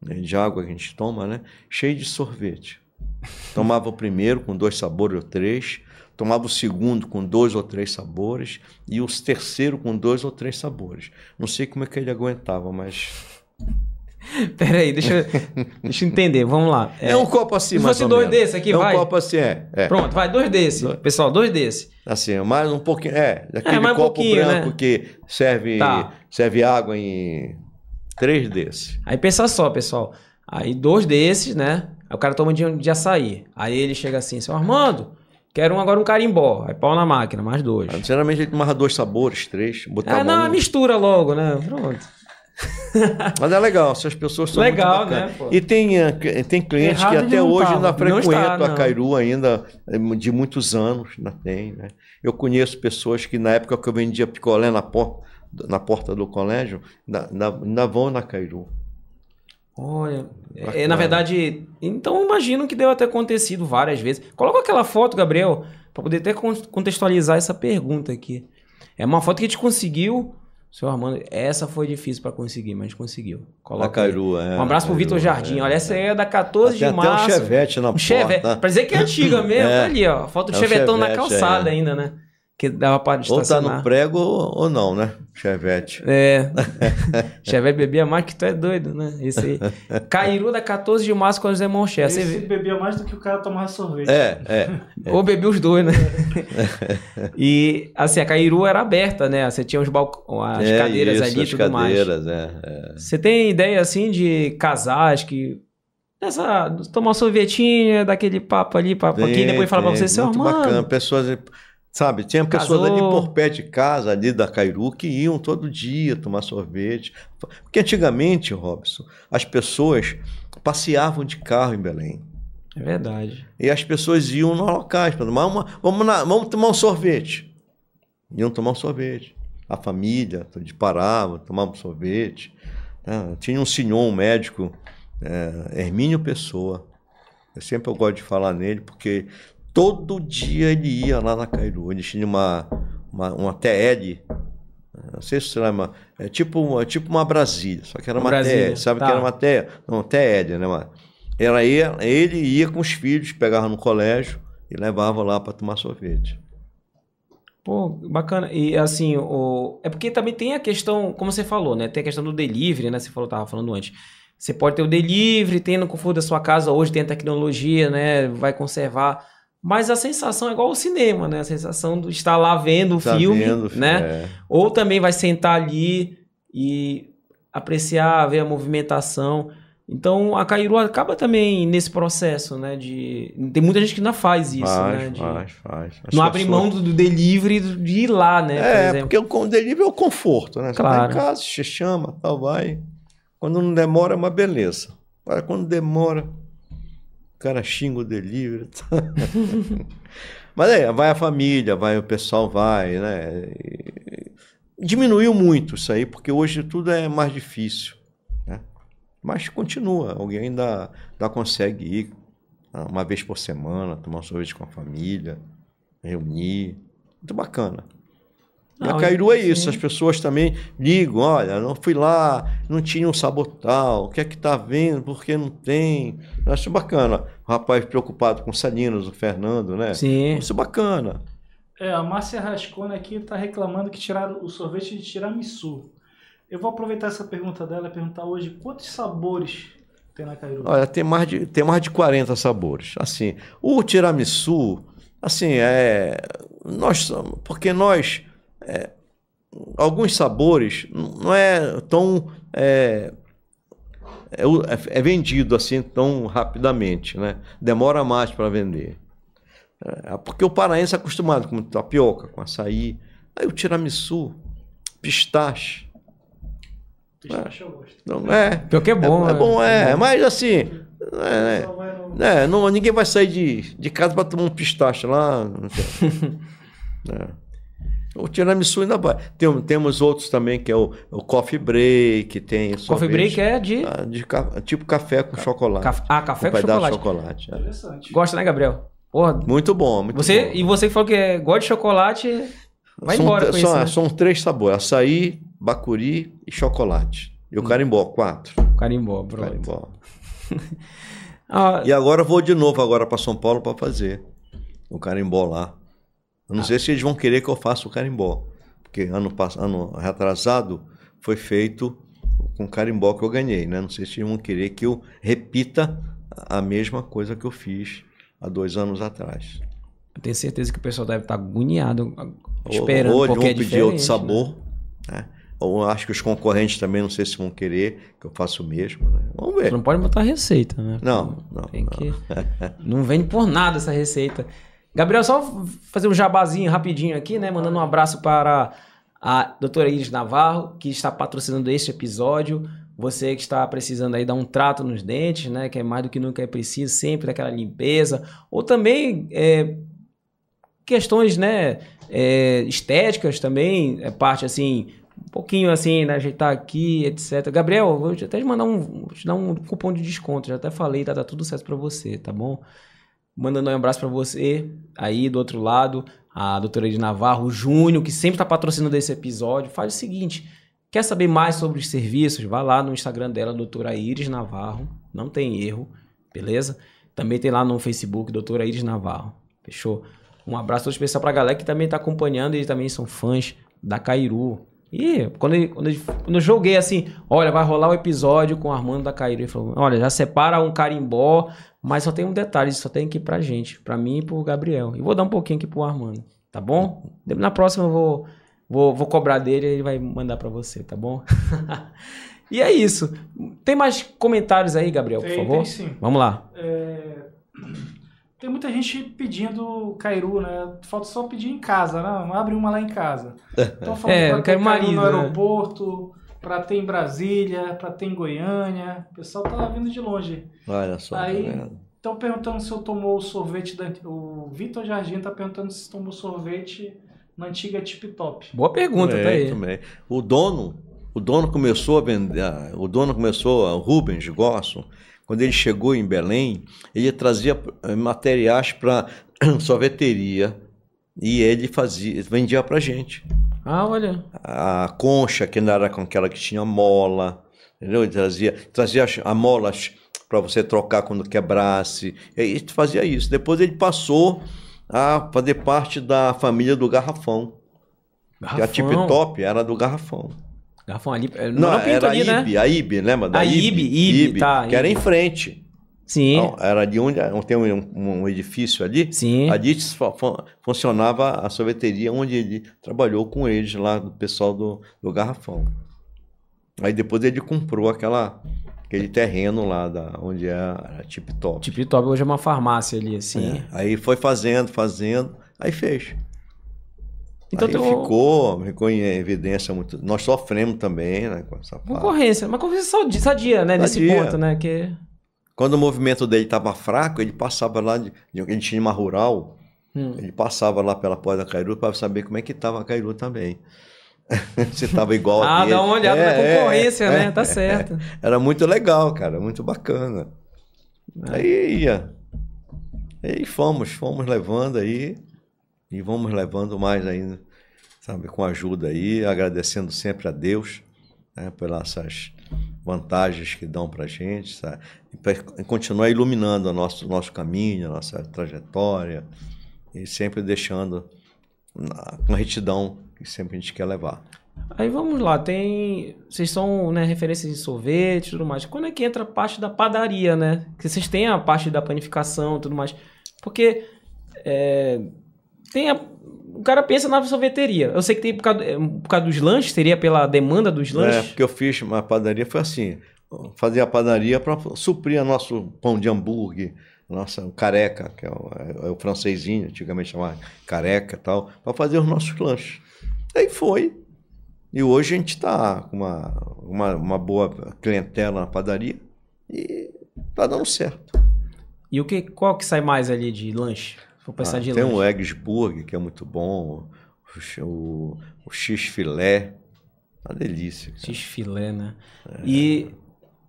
né, de água que a gente toma, né? Cheio de sorvete. Tomava o primeiro com dois sabores ou três, tomava o segundo com dois ou três sabores e o terceiro com dois ou três sabores. Não sei como é que ele aguentava, mas Pera aí, deixa, eu- deixa eu entender. Vamos lá. é, um copo assim, se mais fosse ou dois menos. desse aqui, é um vai? copo assim, é, é. Pronto, vai, dois desse. Dois. Pessoal, dois desse. Assim, mais um pouquinho, é, daquele mais um copo pouquinho, branco né? que serve Tá. serve água em três desses. Aí pensa só, pessoal. Aí dois desses, né? Aí o cara toma de, de açaí. Aí ele chega assim, seu Armando, quero um, agora um carimbó. Aí pau na máquina, mais dois. Geralmente ele tomava dois sabores, três, botava Ah, não, um. mistura logo, né? Pronto. Mas é legal, essas pessoas são Legal, muito bacanas. né, pô? E tem, eh, que- tem clientes Errado que até hoje tava. ainda Não frequentam a. Cairu ainda, eh, de muitos anos, ainda tem, né? Eu conheço pessoas que na época que eu vendia picolé na porta, na porta do colégio, ainda, ainda- ainda vão na Cairu. Olha, é, na verdade, então imagino que deve ter acontecido várias vezes. Coloca aquela foto, Gabriel, para poder até con- contextualizar essa pergunta aqui. É uma foto que a gente conseguiu, seu Armando. Essa foi difícil para conseguir, mas a gente conseguiu. Na Coloca aí. Cairu, é. Um abraço pro Vitor Jardim. é. Olha, essa aí é da 14 Tem de até um março. chevette na Um chevette. porta. Pra dizer que é antiga mesmo, É. tá ali, ó. Foto do É um chevetão na chevette, calçada é. ainda, né? Que dava para Ou tá estacionar. no prego ou não, né? Chevette. É. Chevette bebia mais que tu é doido, né? Esse aí. Cairu da 14 de março com o José Monché. Você Esse vê. bebia mais do que o cara tomava sorvete. É, é. Ou bebia os dois, né? e assim, a Cairu era aberta, né? Você tinha os balcões, as É cadeiras isso, ali e tudo mais. cadeiras, é, é. Você tem ideia assim de casais que. Nessa, tomar um sorvetinho, daquele papo ali, papo aqui, e depois falar pra você, seu muito Armando. bacana. Pessoas, sabe, tinha pessoas ali por pé de casa, ali da Cairu, que iam todo dia tomar sorvete. Porque antigamente, Robson, as pessoas passeavam de carro em Belém. É verdade. E as pessoas iam nos locais para tomar uma. Vamos, na- vamos tomar um sorvete. Iam tomar um sorvete. A família de parava, tomava um sorvete. né? Tinha um senhor, um médico, é, Hermínio Pessoa. Eu sempre eu gosto de falar nele, porque todo dia ele ia lá na Cairu. Ele tinha uma, uma, uma TL. Não sei se você lembra. É tipo, uma- é tipo uma Brasília, só que era Uma uma TL. Sabe tá. que era uma TL? Não, TL, né? Uma, era ele, ele ia com os filhos, pegava no colégio e levava lá para tomar sorvete. Pô, bacana. E assim, o... é porque também tem a questão, como você falou, né? Tem a questão do delivery, né? Você falou, tava falando antes. Você pode ter o delivery, tem no conforto da sua casa, hoje tem a tecnologia, né? Vai conservar. Mas a sensação é igual ao cinema, né? A sensação de estar lá vendo o Tá filme, vendo, né? é. Ou também vai sentar ali e apreciar, ver a movimentação. Então a Cairu acaba também nesse processo, né? De tem muita gente que ainda faz isso, faz, né? De... faz, faz. Não abre mão do do delivery de ir lá, né? por É, exemplo. porque o delivery é o conforto, né? Você tá Claro. em casa, você chama, tal, vai. Quando não demora, é uma beleza. Agora, quando demora, o cara xinga o delivery. Mas é, vai a família, vai o pessoal, vai, né? E- Diminuiu muito isso aí, porque hoje tudo é mais difícil, né? Mas continua, alguém ainda, ainda consegue ir ah, uma vez por semana, tomar um sorvete com a família, reunir. Muito bacana. Na Cairu é sim. isso, as pessoas também ligam, olha, não fui lá, não tinha um sabor tal, o que é que tá vendo, por que não tem? Eu acho bacana. O rapaz preocupado com Salinas, o Fernando, né? Sim. Isso é bacana. É, a Márcia Rascona aqui tá reclamando que tiraram o sorvete de tiramisu. Eu vou aproveitar essa pergunta dela e perguntar hoje quantos sabores tem na Cairu. Olha, tem mais de, tem mais de 40 sabores. Assim, o tiramisu, assim, é. Nós somos. Porque nós. É, alguns sabores não é tão. É, é, é- é vendido assim tão rapidamente, né? Demora mais para vender. É, porque o paraense é acostumado com tapioca, com açaí. Aí o tiramisu, pistache. Pistache eu gosto. Não, é. Pior que é bom, É, né? bom, é. Mas assim. É, é, não, ninguém vai sair de, de casa para tomar um pistache lá. não tem. É. O tiramisu ainda vai. Tem, temos outros também, que é o, o coffee break, tem Coffee break é de. ah, de tipo café com chocolate. Caf- Ah, café com de chocolate. chocolate. é. Interessante. Gosta, né, Gabriel? Porra, Muito bom, muito você, bom. e você que falou que é- gosta de chocolate, vai são, embora com são, isso, né? são três sabores: açaí, bacuri e chocolate. E o carimbó, quatro. Carimbó, pronto. Carimbó. Ah, E agora eu vou de novo agora para São Paulo para fazer o carimbó lá. Eu Ah. não sei se eles vão querer que eu faça o carimbó, porque ano ano retrasado foi feito com o carimbó que eu ganhei, né? Não sei se eles vão querer que eu repita a mesma coisa que eu fiz há dois anos atrás. eu tenho certeza que o pessoal deve estar agoniado, Ou- esperando, ou eles porque vão é pedir outro sabor, né? Ou acho que os concorrentes também não sei se vão querer que eu faça o mesmo. né? Vamos Você ver. não pode botar receita, né? Não, não. Tem não. que... Não vende por nada essa receita. Gabriel, só fazer um jabazinho rapidinho aqui, né? Mandando um abraço para a doutora Iris Navarro, que está patrocinando este episódio. Você que está precisando aí dar um trato nos dentes, né? Que é mais do que nunca é preciso, sempre daquela limpeza. Ou também é, questões, né? é, estéticas também, é parte assim, um pouquinho assim, né? Ajeitar aqui, etc. Gabriel, vou até te mandar um, te dar um cupom de desconto, já até falei, tá, tá tudo certo pra você, tá bom? Mandando um abraço pra você aí do outro lado, a doutora de Navarro, Júnior, que sempre tá patrocinando esse episódio. Faz o seguinte, quer saber mais sobre os serviços? Vá lá no Instagram dela, doutora Iris Navarro, não tem erro, beleza? Também tem lá no Facebook, doutora Iris Navarro, fechou? Um abraço especial pra galera que também tá acompanhando, eles também são fãs da Cairu. E quando, quando, quando eu joguei assim, olha, vai rolar o episódio com o Armando da Cairu, ele falou, olha, já separa um carimbó, mas só tem um detalhe, só tem aqui pra gente, pra mim e pro Gabriel. E vou dar um pouquinho aqui pro Armando, tá bom? Na próxima eu vou, vou, vou cobrar dele e ele vai mandar pra você, tá bom? e é isso. Tem mais comentários aí, Gabriel, por Tem, favor? tem sim. Vamos lá. É, Tem muita gente pedindo Cairu, né? Falta só pedir em casa, né? Abre uma lá em casa. Estão falando É, quero marido, no né? aeroporto, pra ter em Brasília, pra ter em Goiânia. O pessoal tá vindo de longe. Olha só. Aí- tá vendo? Estão perguntando se eu tomou o sorvete da... O Vitor Jardim tá perguntando se tomou sorvete na antiga Tip Top. Boa pergunta, tá aí. também. O dono, o dono começou a vender, ah, o dono começou, o Rubens Gosson, quando ele chegou em Belém, ele trazia eh, materiais para sorveteria e ele fazia, vendia para gente. Ah, olha. A concha, que não era com aquela que tinha mola, entendeu? Ele trazia, trazia as- a mola para você trocar quando quebrasse. E fazia isso. Depois ele passou a fazer parte da família do Garrafão. Que a Tip Garrafão. Top era do Garrafão. Garrafão ali. é, Não, Não, era ali, a né? IB, a IB, lembra da A IB? IB, IB, tá, que era em frente. Sim. Não, era de onde tem um, um edifício ali. Sim. Ali fu- fu- funcionava a sorveteria onde ele trabalhou com eles lá, do pessoal do, do Garrafão. Aí depois ele comprou aquela, aquele terreno lá da, onde era Tip Top. Tip Top hoje é uma farmácia ali, assim. É. Aí foi fazendo, fazendo, aí fez. Então aí um- ficou, ficou em evidência muito. Nós sofremos também, né, com essa parte. Concorrência. Uma concorrência sadia, sadia né? Nesse Sadia. ponto, né? Que... Quando o movimento dele estava fraco, ele passava lá, de, de- ele tinha uma rural, Hum. ele passava lá pela porta da Cairu para saber como é que estava a Cairu também. Se estava igual a Ah, dele. dá uma olhada É, na é, concorrência, é, né? Tá certo. Era muito legal, cara, muito bacana. É. Aí ia. Aí fomos, fomos levando aí e vamos levando mais ainda, sabe, com ajuda aí, agradecendo sempre a Deus né, pelas essas vantagens que dão para gente, sabe? E continuar iluminando o nosso, nosso caminho, a nossa trajetória e sempre deixando com a retidão que sempre a gente quer levar. Aí vamos lá, tem. Vocês são né, referências de sorvete e tudo mais. Quando é que entra a parte da padaria, né? Porque vocês têm a parte da panificação e tudo mais. Porque é, tem a- o cara pensa na sorveteria. Eu sei que tem por causa, é, por causa dos lanches, seria pela demanda dos É, lanches. porque eu fiz uma padaria, foi assim, fazer a padaria para suprir o nosso pão de hambúrguer, nossa, o careca, que é o, é o francesinho, antigamente chamava careca e tal, para fazer os nossos lanches. Aí foi. E hoje a gente está com uma, uma, uma boa clientela na padaria e tá dando certo. E o que, qual que sai mais ali de lanche? Pensar Ah, de tem lanche. o Eggs Burger, que é muito bom, o, o, o X-Filé, uma delícia. cara. X-filé, né? É. E,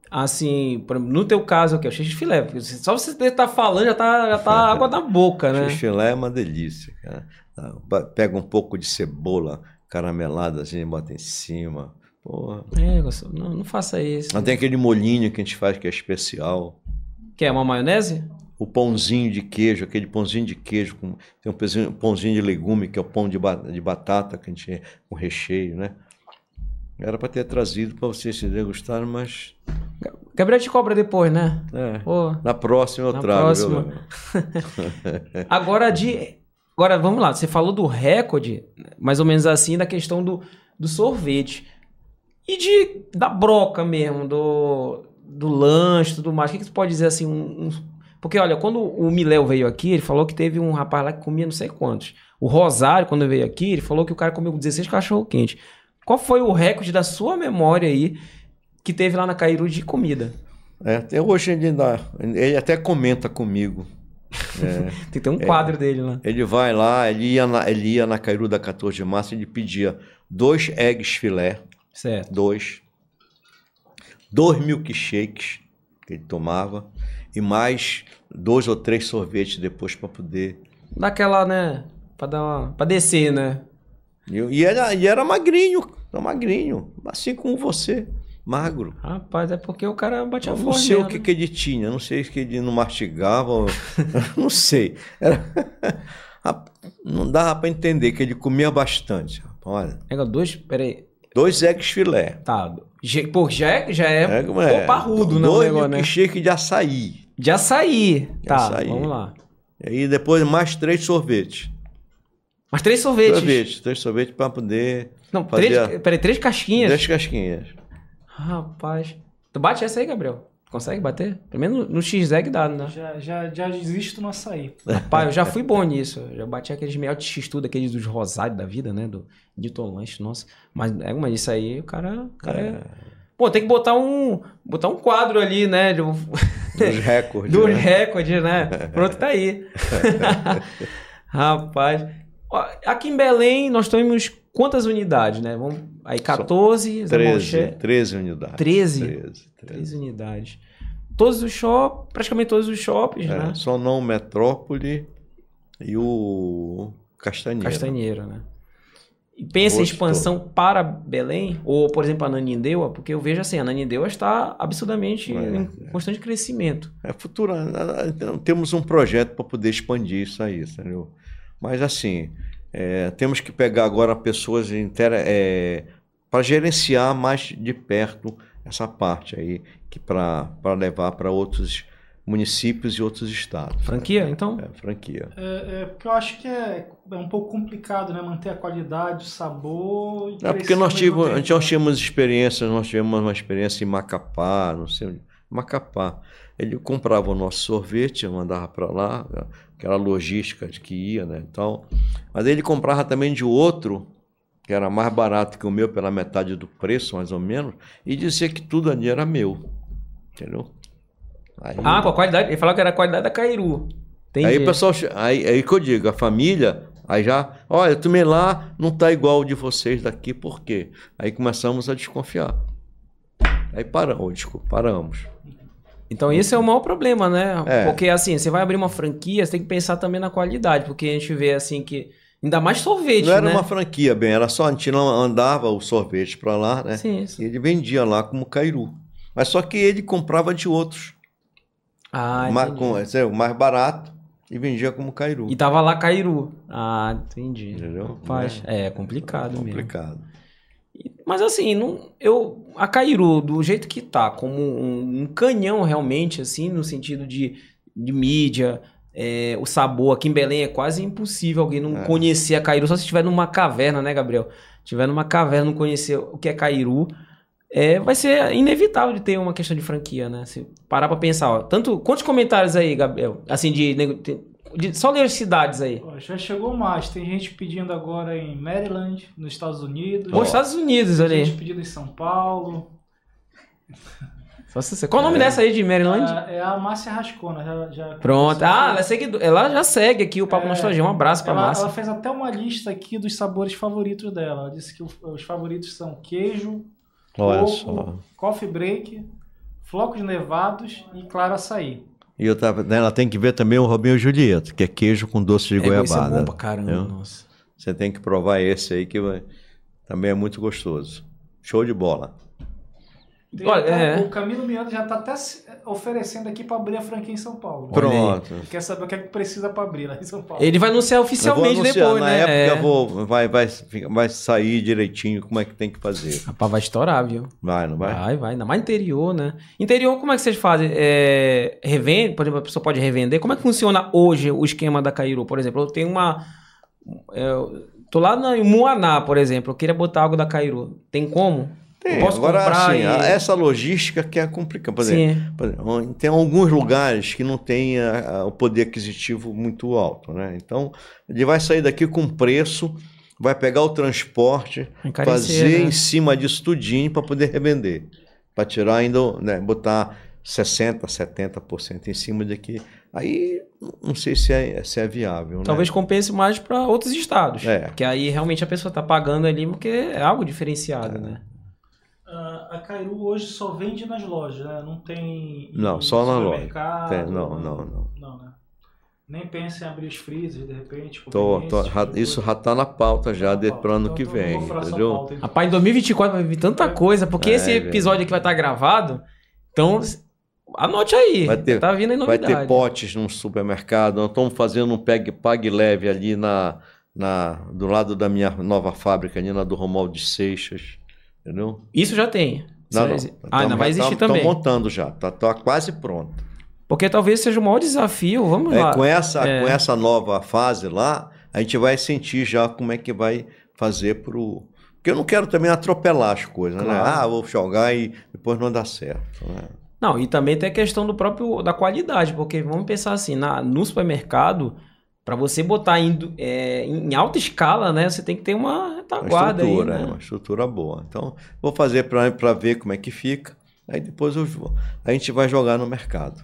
assim, no teu caso aqui, é o X-filé. Só você estar falando já tá, já tá água na boca, né? X-filé é uma delícia, cara. Ah, Pega um pouco de cebola caramelada, assim, bota em cima. Porra. É, não, não faça isso. Mas tem aquele molhinho que a gente faz que é especial. Quer uma maionese? O pãozinho de queijo, aquele pãozinho de queijo, com, tem um pãozinho, pãozinho de legume, que é o pão de, ba- de batata, que a gente com recheio, né? Era para ter trazido para vocês se degustarem, mas Gabriel te cobra depois, né? é, Pô, na próxima eu Na trago. próxima. Agora de. Agora vamos lá, você falou do recorde, mais ou menos assim, da questão do, do sorvete. E de da broca mesmo, do, do lanche e tudo mais. O que, que você pode dizer assim? um- um- porque, olha, quando o Miléo veio aqui, ele falou que teve um rapaz lá que comia não sei quantos. O Rosário, quando veio aqui, ele falou que o cara comeu 16 cachorro-quente. Qual foi o recorde da sua memória aí que teve lá na Cairu de comida? É, até hoje ele ainda, ele até comenta comigo. Tem que ter um quadro dele lá. Ele vai lá, ele ia na, ele ia na Cairu da 14 de março, ele pedia dois eggs filé, Certo. dois, dois milkshakes que ele tomava e mais dois ou três sorvetes depois para poder. Daquela, né? Pra dar uma. Pra descer, né? E, era, e era magrinho, era magrinho, assim como você, magro. Rapaz, é porque o cara batia fome. não sei o que, né? que ele tinha, não sei se ele não mastigava, não sei. Era- Não dava para entender que ele comia bastante. Olha, Pega dois. Pera aí. dois eggs filé. Tá. Pô, já é, já é, É, como pô, parrudo, né? Dois milkshake de açaí. De açaí. Tá, açaí. vamos lá. E aí depois mais três sorvetes. Mas três sorvetes. Sorvetes, três sorvetes para poder. Não, três. Peraí, três casquinhas. Dez casquinhas. Rapaz. Tu bate essa aí, Gabriel? Consegue bater? Pelo menos no, no X-Egg dá, né? Já, já, já desisto no açaí. Rapaz, eu já fui bom nisso. Eu já bati aqueles melhores X-tudo, aqueles dos Rosário da vida, né? Do Newton Lanche, nossa. Mas, é, mas isso aí, o cara, o cara é... Pô, tem que botar um, botar um quadro ali, né? de um- Dos recordes. do né? recorde, né? Pronto, tá aí. Rapaz. Aqui em Belém, nós temos quantas unidades, né? Vamos, aí 14, Zé 13, Monché, 13 unidades. 13? 13, 13. 13 unidades. Todos os shoppings, praticamente todos os shoppings, É, né? só não o Metrópole e o Castanheira. Castanheira, né? E pensa em Gosto. expansão para Belém, ou, por exemplo, a Nanindeua, porque eu vejo assim, a Nanindeua está absurdamente É, em constante crescimento. É futura. então, Temos um projeto para poder expandir isso aí, entendeu? Mas assim, é, temos que pegar agora pessoas para gerenciar mais de perto essa parte aí, que para levar para outros municípios e outros estados. Franquia, então? É, franquia. É, é, porque eu acho que é, é um pouco complicado, né? Manter a qualidade, o sabor. e É porque nós, tivemos, tempo, nós né? tínhamos experiências, nós tivemos uma experiência em Macapá, não sei onde. Macapá. Ele comprava o nosso sorvete, mandava para lá, aquela logística de que ia, né? Então, mas ele comprava também de outro, que era mais barato que o meu, pela metade do preço, mais ou menos, e dizia que tudo ali era meu. Entendeu? Aí, Ah, com a qualidade. Ele falou que era a qualidade da Cairu. Entendi. aí o pessoal. Aí, aí que eu digo, a família. Aí já, olha, eu tomei lá, não tá igual o de vocês daqui, por quê? Aí começamos a desconfiar. Aí paramos, desculpa, paramos. Então esse é o maior problema, né? É. Porque assim, você vai abrir uma franquia, você tem que pensar também na qualidade, porque a gente vê assim que ainda mais sorvete, Não era né? uma franquia, bem, era só a gente não andava o sorvete para lá, né? Sim, E sim. ele vendia lá como Cairu. Mas só que ele comprava de outros, Ah, mais, com, é, o mais barato, e vendia como Cairu. E tava lá Cairu. Ah, entendi. Entendeu? Rapaz, é, complicado mesmo. complicado. Mas assim, não, eu, a Cairu, do jeito que tá, como um, um canhão realmente, assim, no sentido de, de mídia, é, o sabor aqui em Belém é quase impossível alguém não É. conhecer a Cairu, só se estiver numa caverna, né, Gabriel? Se estiver numa caverna não conhecer o que é Cairu. é, vai ser inevitável de ter uma questão de franquia, né? Se parar pra pensar, ó. Tanto, quantos comentários aí, Gabriel? Assim, de- só ler as cidades aí. Já chegou mais. Tem gente pedindo agora em Maryland, nos Estados Unidos. Os Estados Unidos Tem ali. gente pedindo em São Paulo. Qual o nome dessa aí de Maryland? Ah, é a Márcia Rascona. Já, já Pronto. Ah, ela, é seguido- ela já segue aqui o Papo É, Nostalgia. Um abraço pra ela, Márcia. ela fez até uma lista aqui dos sabores favoritos dela. Ela disse que os favoritos são queijo, Olha coco, só. coffee break, flocos nevados e claro açaí. E eu tava, né, ela tem que ver também o Robinho e Julieta, que é queijo com doce de É, é goiabada. bom pra caramba, nossa. Você tem que provar esse aí que também é muito gostoso. Show de bola. Olha, até- é. O Camilo Miano já está até oferecendo aqui para abrir a franquia em São Paulo. Pronto. Ele quer saber o que é que precisa para abrir lá em São Paulo. Ele vai anunciar Eu vou oficialmente anunciar, depois, na né? época É. eu vou, vai, vai, vai sair direitinho como é que tem que fazer. Rapaz, vai estourar, viu? Vai, não vai? Vai, vai. Ainda mais interior, né? Interior, como é que vocês fazem? É, revende? Por exemplo, a pessoa pode revender? Como é que funciona hoje o esquema da Cairu? Por exemplo, eu tenho uma. é, Eu tô lá na, em Muaná, por exemplo. Eu queria botar algo da Cairu. Tem como? Tem. Agora, assim, e- essa logística que é complicada. Por exemplo, por exemplo, tem alguns lugares que não tem a- a- o poder aquisitivo muito alto, né? Então, ele vai sair daqui com preço, vai pegar o transporte, Encarecer, fazer né? em cima disso tudinho para poder revender. Para tirar ainda, né, botar 60%, 70% em cima daqui. Aí, não sei se é, se é viável, né? Talvez compense mais para outros estados. É. Que aí realmente a pessoa tá pagando ali porque é algo diferenciado, né? A Cairu hoje só vende nas lojas, né? Não tem. em Não, só na loja. Tem, não, não, não. Não, né? Nem pensa em abrir os freezers, de repente. Tô- tô- tipo de isso já está na pauta já de, Então, pro ano então, que então vem, entendeu? pauta, então. Rapaz, em 2024 vai vir tanta coisa, porque É, esse velho. episódio aqui vai estar gravado. Então, anote aí. Vai ter- tá vindo aí Vai novidade. ter potes no supermercado. Nós estamos fazendo um peg, pague leve ali na, na, do lado da minha nova fábrica, ali na do Romualdo de Seixas. Entendeu? Isso já tem. Não, não. Isso- Ah, ainda vai existir também. Estão montando já. Está tá quase pronto. Porque talvez seja o maior desafio. Vamos É, lá. com, essa, É. com essa nova fase lá, a gente vai sentir já como é que vai fazer pro. Porque eu não quero também atropelar as coisas, né? Claro. Ah, vou jogar e depois não dá certo. Né? Não, e também tem a questão do próprio da qualidade, porque vamos pensar assim, na, no supermercado, para você botar indo, é, em alta escala, né, você tem que ter uma Uma retaguarda aí, estrutura, né? é, uma estrutura boa. Então, vou fazer para ver como é que fica. Aí depois eu, a gente vai jogar no mercado.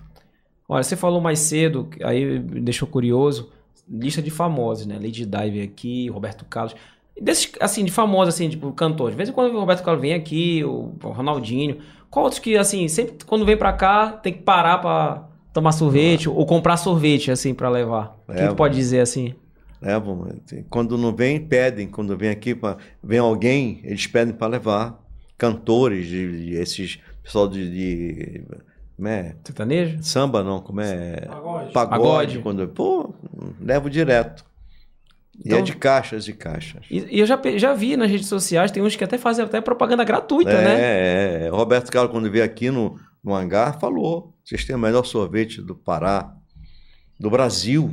Olha, você falou mais cedo, aí me deixou curioso, lista de famosos, né? Lady Di veio aqui, Roberto Carlos. Desses, assim, de famosos, assim, tipo, cantores. De vez em quando o Roberto Carlos vem aqui, o Ronaldinho. Qual outros que, assim, sempre quando vem pra cá, tem que parar pra tomar sorvete ou comprar sorvete, assim, pra levar? O que tu pode dizer, assim? Levam. Quando não vem, pedem. Quando vem aqui, pra, vem alguém, eles pedem para levar. Cantores, de, de- esses pessoal de, de como é? Sertanejo? samba, não, como é? Pagode. Pagode. Pagode. Quando, pô, levo direto. E Então- é de caixas e caixas. E, e eu já, já vi nas redes sociais, tem uns que até fazem até propaganda gratuita, é, né? é, é. O Roberto Carlos, quando veio aqui no, no hangar, falou: vocês têm o melhor sorvete do Pará, do Brasil.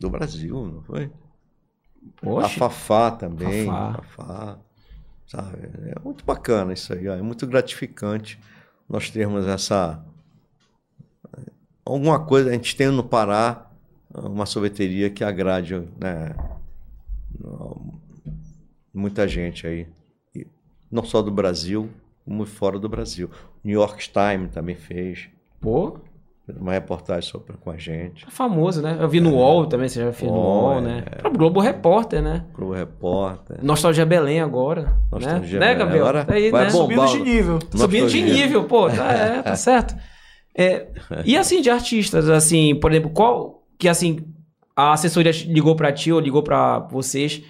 Do Brasil, não foi? A Poxa, Fafá também. Fafá. Fafá. sabe? É muito bacana isso aí, ó, é muito gratificante nós termos essa. Alguma coisa, a gente tem no Pará uma sorveteria que agrade né, muita gente aí. Não só do Brasil, como fora do Brasil. New York Times também fez pô, uma reportagem sobre com a gente. é famoso, né? Eu vi no UOL também, você já fez no UOL, UOL, né? O próprio Globo Repórter, né? Globo Repórter. Nostalgia Belém agora, Nostalgia né? Né, Belém. Gabriel? Agora Tá aí, vai né? Subindo de nível. Subindo de nível, pô, tá, é, tá certo. É, e assim, de artistas, assim, por exemplo, qual que assim, a assessoria ligou pra ti ou ligou pra vocês?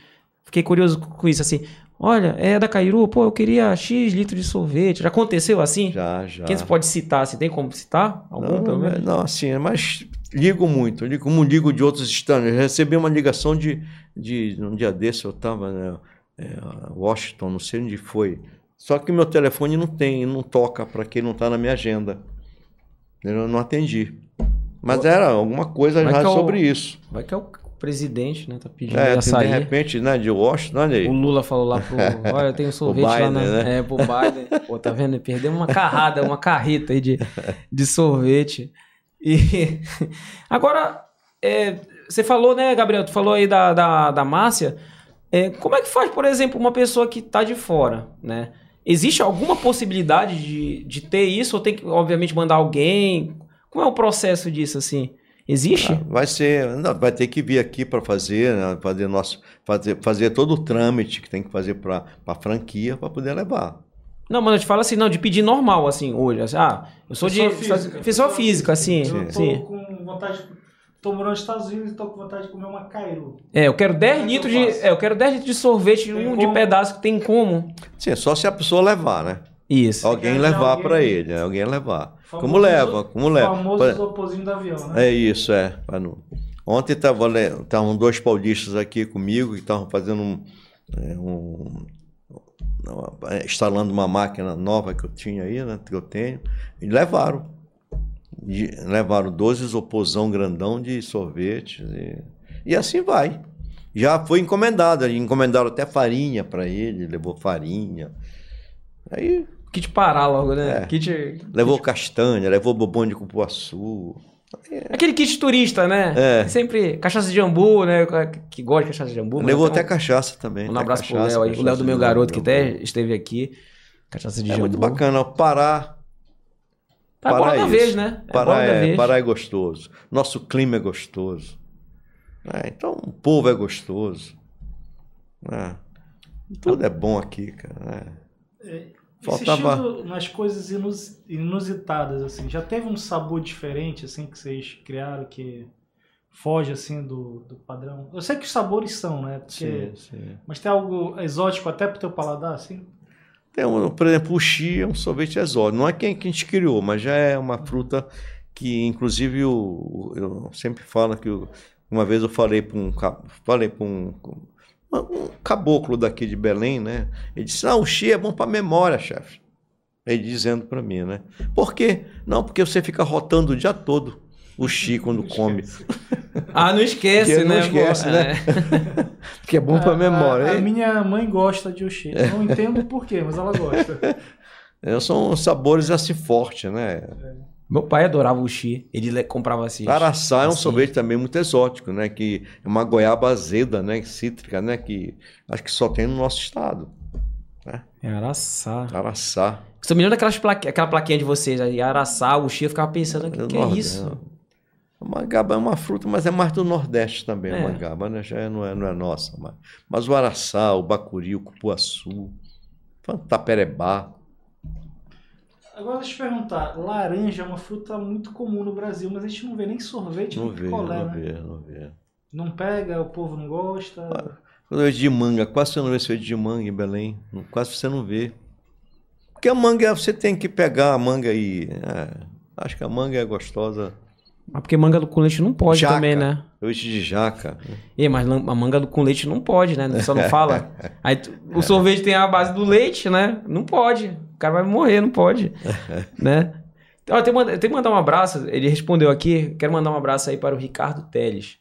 Fiquei curioso com isso, assim. Olha, é da Cairu, pô, eu queria X litro de sorvete. Já aconteceu assim? Já, já. Quem você pode citar? Assim, tem como citar? Algum, Não, menos? é- não, assim, mas ligo muito, ligo, como ligo de outros estados. Eu recebi uma ligação de, de um dia desse, eu estava né, é, Washington, não sei onde foi. Só que meu telefone não tem, não toca para quem não está na minha agenda. Eu não atendi. Mas era alguma coisa Vai já é o- sobre isso. Vai que é o, presidente, né? Tá pedindo É, açaí. de repente, né, de Washington, olha aí. O Lula falou lá pro. Olha, tem um sorvete lá Biden, na. né? É, pro Biden. Pô, tá vendo? Perdeu uma carrada, uma carreta aí de, de sorvete. E. Agora, é, você falou, né, Gabriel? Tu falou aí da, da, da Márcia. É, como é que faz, por exemplo, uma pessoa que tá de fora, né? Existe alguma possibilidade de, de ter isso? Ou tem que, obviamente, mandar alguém? Como é o processo disso, assim? Existe? Ah, Vai ser, não, vai ter que vir aqui para fazer, né, fazer nosso, fazer, fazer todo o trâmite que tem que fazer para a franquia para poder levar. Não, mas eu te falo assim, não, de pedir normal, assim, hoje. assim, ah, eu sou Pessoa de. física. Pessoa física, assim. Eu tô sim. com vontade. Tô morando nos Estados Unidos e tô com vontade de comer uma Cairo. É, eu quero 10 Como é que litros eu de. É, eu quero 10 litros de sorvete, Tem um de como? pedaço que tem como. Sim, é só se a pessoa levar, né? Isso. Alguém Quer levar alguém- para ele, né? alguém levar. Famoso como leva, como leva. famoso Por- isoporzinho do avião, né? É isso, é. Ontem estavam dois paulistas aqui comigo que estavam fazendo um, é, um- uma- instalando uma máquina nova que eu tinha aí, né? Que eu tenho, e levaram. E levaram 12 isoporzão grandão de sorvete. E, e assim vai. Já foi encomendado, encomendaram até farinha para ele, levou farinha. Aí Kit parar logo, né? É. Kit. levou castanha, levou bobão de cupuaçu. Aquele kit turista, né? É. Sempre cachaça de jambu, né? Que gosta de cachaça de jambu. Levou até até cachaça também. Um abraço pro cachaça, Léo aí. O Léo do meu garoto que até esteve aqui. Cachaça de É jambu. muito bacana. O Pará, Tá Pará da é vez, né? É Pará, é, vez. Pará é gostoso. Nosso clima é gostoso. É, então, o povo é gostoso. É, tudo é bom aqui, cara. é. Faltava- Insistindo nas coisas inus- inusitadas, assim. Já teve um sabor diferente, assim, que vocês criaram que foge, assim, do, do padrão? Eu sei que os sabores são, né? Porque... Sim, sim. Mas tem algo exótico até pro teu paladar, assim? Tem, um, por exemplo, o chi é um sorvete exótico. Não é quem que a gente criou, mas já é uma fruta que, inclusive, o- eu sempre falo que o- uma vez eu falei para um, falei para um, um caboclo daqui de Belém, né? Ele disse: "Ah, o chi é bom para memória, chefe". Ele dizendo para mim, né? Por quê? Não, porque você fica rotando o dia todo o chi quando come, Ah, não esquece, Porque não né? esquece, né? É. porque é bom para A- memória. A, a minha mãe gosta de oxi. Eu não entendo por quê, mas ela gosta. é, São sabores assim fortes, né? Meu pai adorava o chi. Ele le- comprava assim. Araçá é um assim. sorvete também muito exótico, né? Que é uma goiaba azeda, né? Cítrica, né? Que acho que só tem no nosso estado. É Araçá. Araçá. Eu me lembro daquelas plaque... aquela plaquinha de vocês aí, Araçá, o chi, eu ficava pensando, o que, que é isso? A mangaba é uma fruta, mas é mais do Nordeste também, É. a mangaba, né? Já é- não, é, não é nossa. Mas, mas o araçá, o bacuri, o cupuaçu, taperebá. Agora deixa eu te perguntar, laranja é uma fruta muito comum no Brasil, mas a gente não vê nem sorvete Não nem vê, picolé, não né? vê, não vê. Não pega, o povo não gosta. Sorvete de manga, quase você não vê sorvete de manga em Belém. Quase você não vê. Porque a manga, você tem que pegar a manga e. é, acho que a manga é gostosa. Ah, porque manga do com leite não pode Jaca. também, né? Sorvete de jaca. Ih, mas a manga do com leite não pode, né? Só não fala. Aí tu- o sorvete tem a base do leite, né? Não pode. O cara vai morrer, não pode. né? Ó, tem, tem que mandar um abraço. Ele respondeu aqui. Quero mandar um abraço aí para o Ricardo Teles.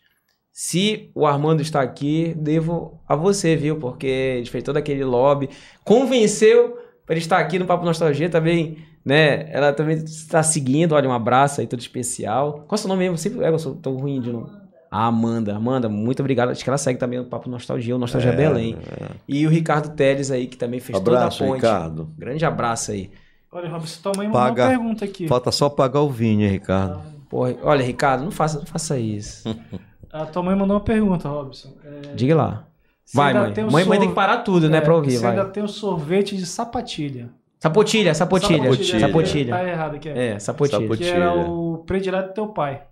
Se o Armando está aqui, devo a você, viu? Porque ele fez todo aquele lobby. Convenceu para ele estar aqui no Papo Nostalgia também, né? Ela também está seguindo. Olha, um abraço aí todo especial. Qual é o seu nome mesmo? Sempre, é, eu sou tão ruim de nome. A Amanda. Amanda, muito obrigado. Acho que ela segue também o Papo Nostalgia, o Nostalgia É, Belém. é. E o Ricardo Teles aí, que também fez Abraço, toda a ponte. Ricardo. Grande abraço aí. Olha, Robson, tua mãe mandou Paga. uma pergunta aqui. Falta só pagar o vinho, hein, Ricardo? Porra, olha, Ricardo, não faça, não faça isso. A tua mãe mandou uma pergunta, Robson. É, Diga lá. Vai, mãe. Mãe, mãe tem que parar tudo, né, é, pra ouvir, Você vai. ainda tem o sorvete de sapatilha. Sapotilha, sapotilha. Sapotilha. Sapotilha. Tá errado aqui. É, sapotilha. Sapotilha. Que era o predileto do teu pai.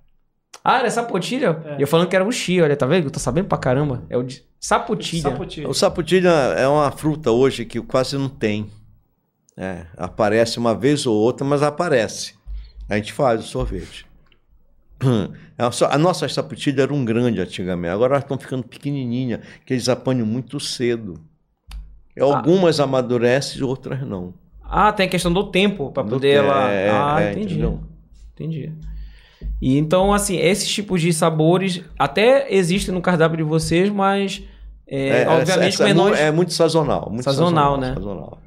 Ah, era sapotilha? É. E eu falando que era o chi, olha, tá vendo? Eu tô sabendo pra caramba. É o de sapotilha. Sapotilha. O saputilha é uma fruta hoje que quase não tem. É, aparece uma vez ou outra, mas aparece. A gente faz o sorvete. A so- A nossa saputilha era um grande antigamente, agora elas estão ficando pequenininha, que eles apanham muito cedo. Algumas amadurecem, outras não. Ah, tem a questão do tempo pra Do poder ela. é, ah, é, entendi. entendeu? Entendi. E então, assim, esses tipos de sabores até existem no cardápio de vocês, mas é, obviamente essa é, menores. é muito sazonal. Muito Sazonal, né? Sazonal.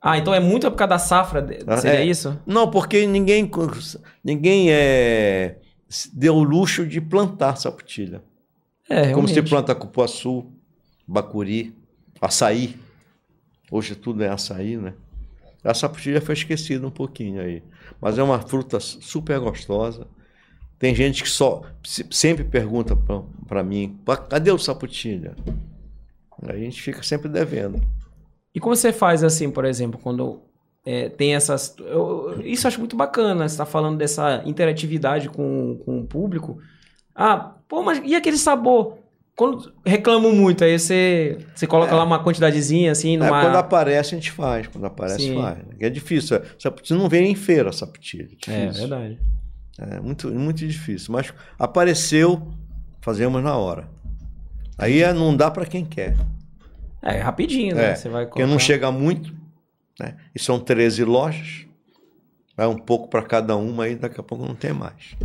Ah, então é muito por causa da safra, de- seria É. isso? Não, porque ninguém, ninguém é, deu o luxo de plantar saputilha. É, Como se realmente. planta cupuaçu, bacuri, açaí. Hoje tudo é açaí, né? A saputilha foi esquecida um pouquinho aí. Mas é uma fruta super gostosa. Tem gente que só se- sempre pergunta para mim, "Pá, cadê o saputilha? Aí a gente fica sempre devendo. E como você faz assim, por exemplo, quando é, tem essas. eu- isso eu acho muito bacana, você tá falando dessa interatividade com, com o público. Ah, pô, mas e aquele sabor? Quando reclamo muito, aí você, você coloca lá uma quantidadezinha assim, É, numa. quando aparece, a gente faz. Quando aparece, Sim. faz. É difícil. Saputilha não vem em feira, saputilha. É, Difícil. verdade. É muito, muito difícil. Mas apareceu, fazemos na hora. Aí é, não dá para quem quer. É, rapidinho, né? É, Você vai Porque não chega muito. Né? E são 13 lojas. Vai um pouco para cada uma aí, daqui a pouco não tem mais.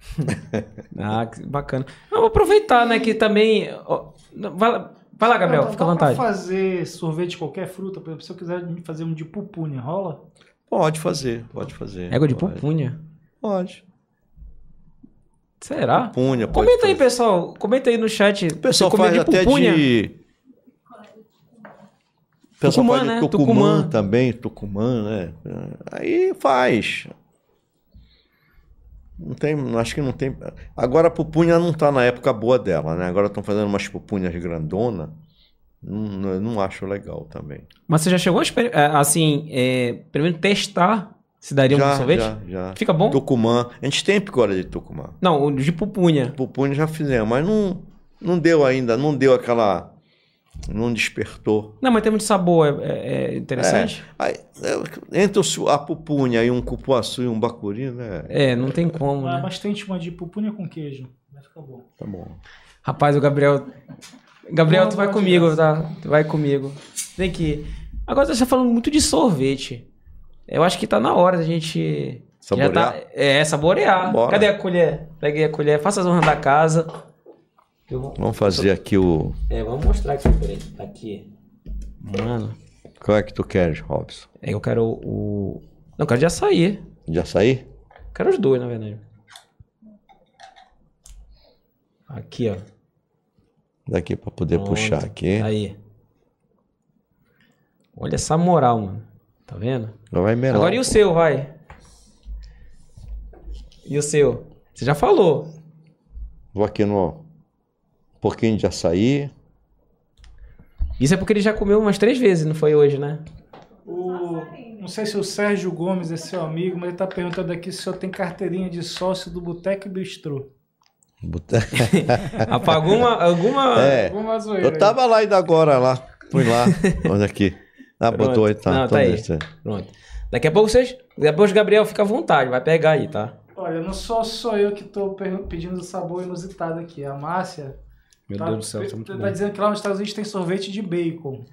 Ah, que bacana. Eu vou aproveitar, né, que também. ó, vai, lá- vai lá, Gabriel, Dá- fica à vontade. Pra fazer sorvete de qualquer fruta, por exemplo, se eu quiser fazer um de pupunha, rola? Pode fazer, pode fazer. Égua de pode. pupunha. Pode. Será? Pupunha, pode Comenta aí, fazer. pessoal. Comenta aí no chat. O pessoal faz até pupunha? de. O pessoal Tucumã, faz de né? tucumã, Tucumã. também, tucumã, né? Aí faz. Não tem, acho que não tem. Agora a pupunha não tá na época boa dela, né? Agora estão fazendo umas pupunhas grandona. Não, não, acho legal também. Mas você já chegou a é, assim, é, pelo menos testar se daria um já, sorvete? já, já. Fica bom? Tucumã. A gente tem picora de tucumã. Não, de pupunha. Pupunha já fizemos, mas não, não deu ainda, não deu aquela. Não despertou. Não, mas tem muito sabor, é, é- é interessante. Aí, é, entre a pupunha e um cupuaçu e um bacuri, né? É, não tem como, Ah, né? Mas tente uma de pupunha com queijo. Vai ficar bom. Tá bom. Rapaz, o Gabriel. Gabriel, Não, tu vai comigo, de tá? Tu vai comigo. Tem que. Agora você tá falando muito de sorvete. Eu acho que tá na hora da gente. Saborear? Já tá, é, saborear. Bora. Cadê a colher? Peguei a colher, faça as honras da casa. Eu vou- Vamos fazer aqui o. É, vamos mostrar aqui, peraí. Tá aqui. Mano, Qual é que tu queres, Robson? é, eu quero o. Não, eu quero de açaí. De açaí? Quero os dois, na verdade. Aqui, ó. Daqui pra poder Pronto. puxar aqui. Aí. Olha essa moral, mano. Tá vendo? Agora vai melar. Agora e o seu, vai? E o seu? Você já falou. Vou aqui no. Um pouquinho de açaí. Isso é porque ele já comeu umas três vezes, não foi hoje, né? O, não sei se o Sérgio Gomes é seu amigo, mas ele tá perguntando aqui se o senhor tem carteirinha de sócio do Boteco e Bistrô. Botar- Apagou uma, alguma. É. Alguma zoeira Eu tava lá ainda agora, lá. Fui lá. Olha aqui. Ah, Pronto. botou aí, tá. Não, então tá aí. Pronto. Daqui a pouco vocês. Depois o Gabriel fica à vontade, vai pegar aí, tá? Olha, não só sou eu que tô per- pedindo sabor inusitado aqui. A Márcia Meu tá, Deus do céu, tá muito tá bom. dizendo que lá nos Estados Unidos tem sorvete de bacon.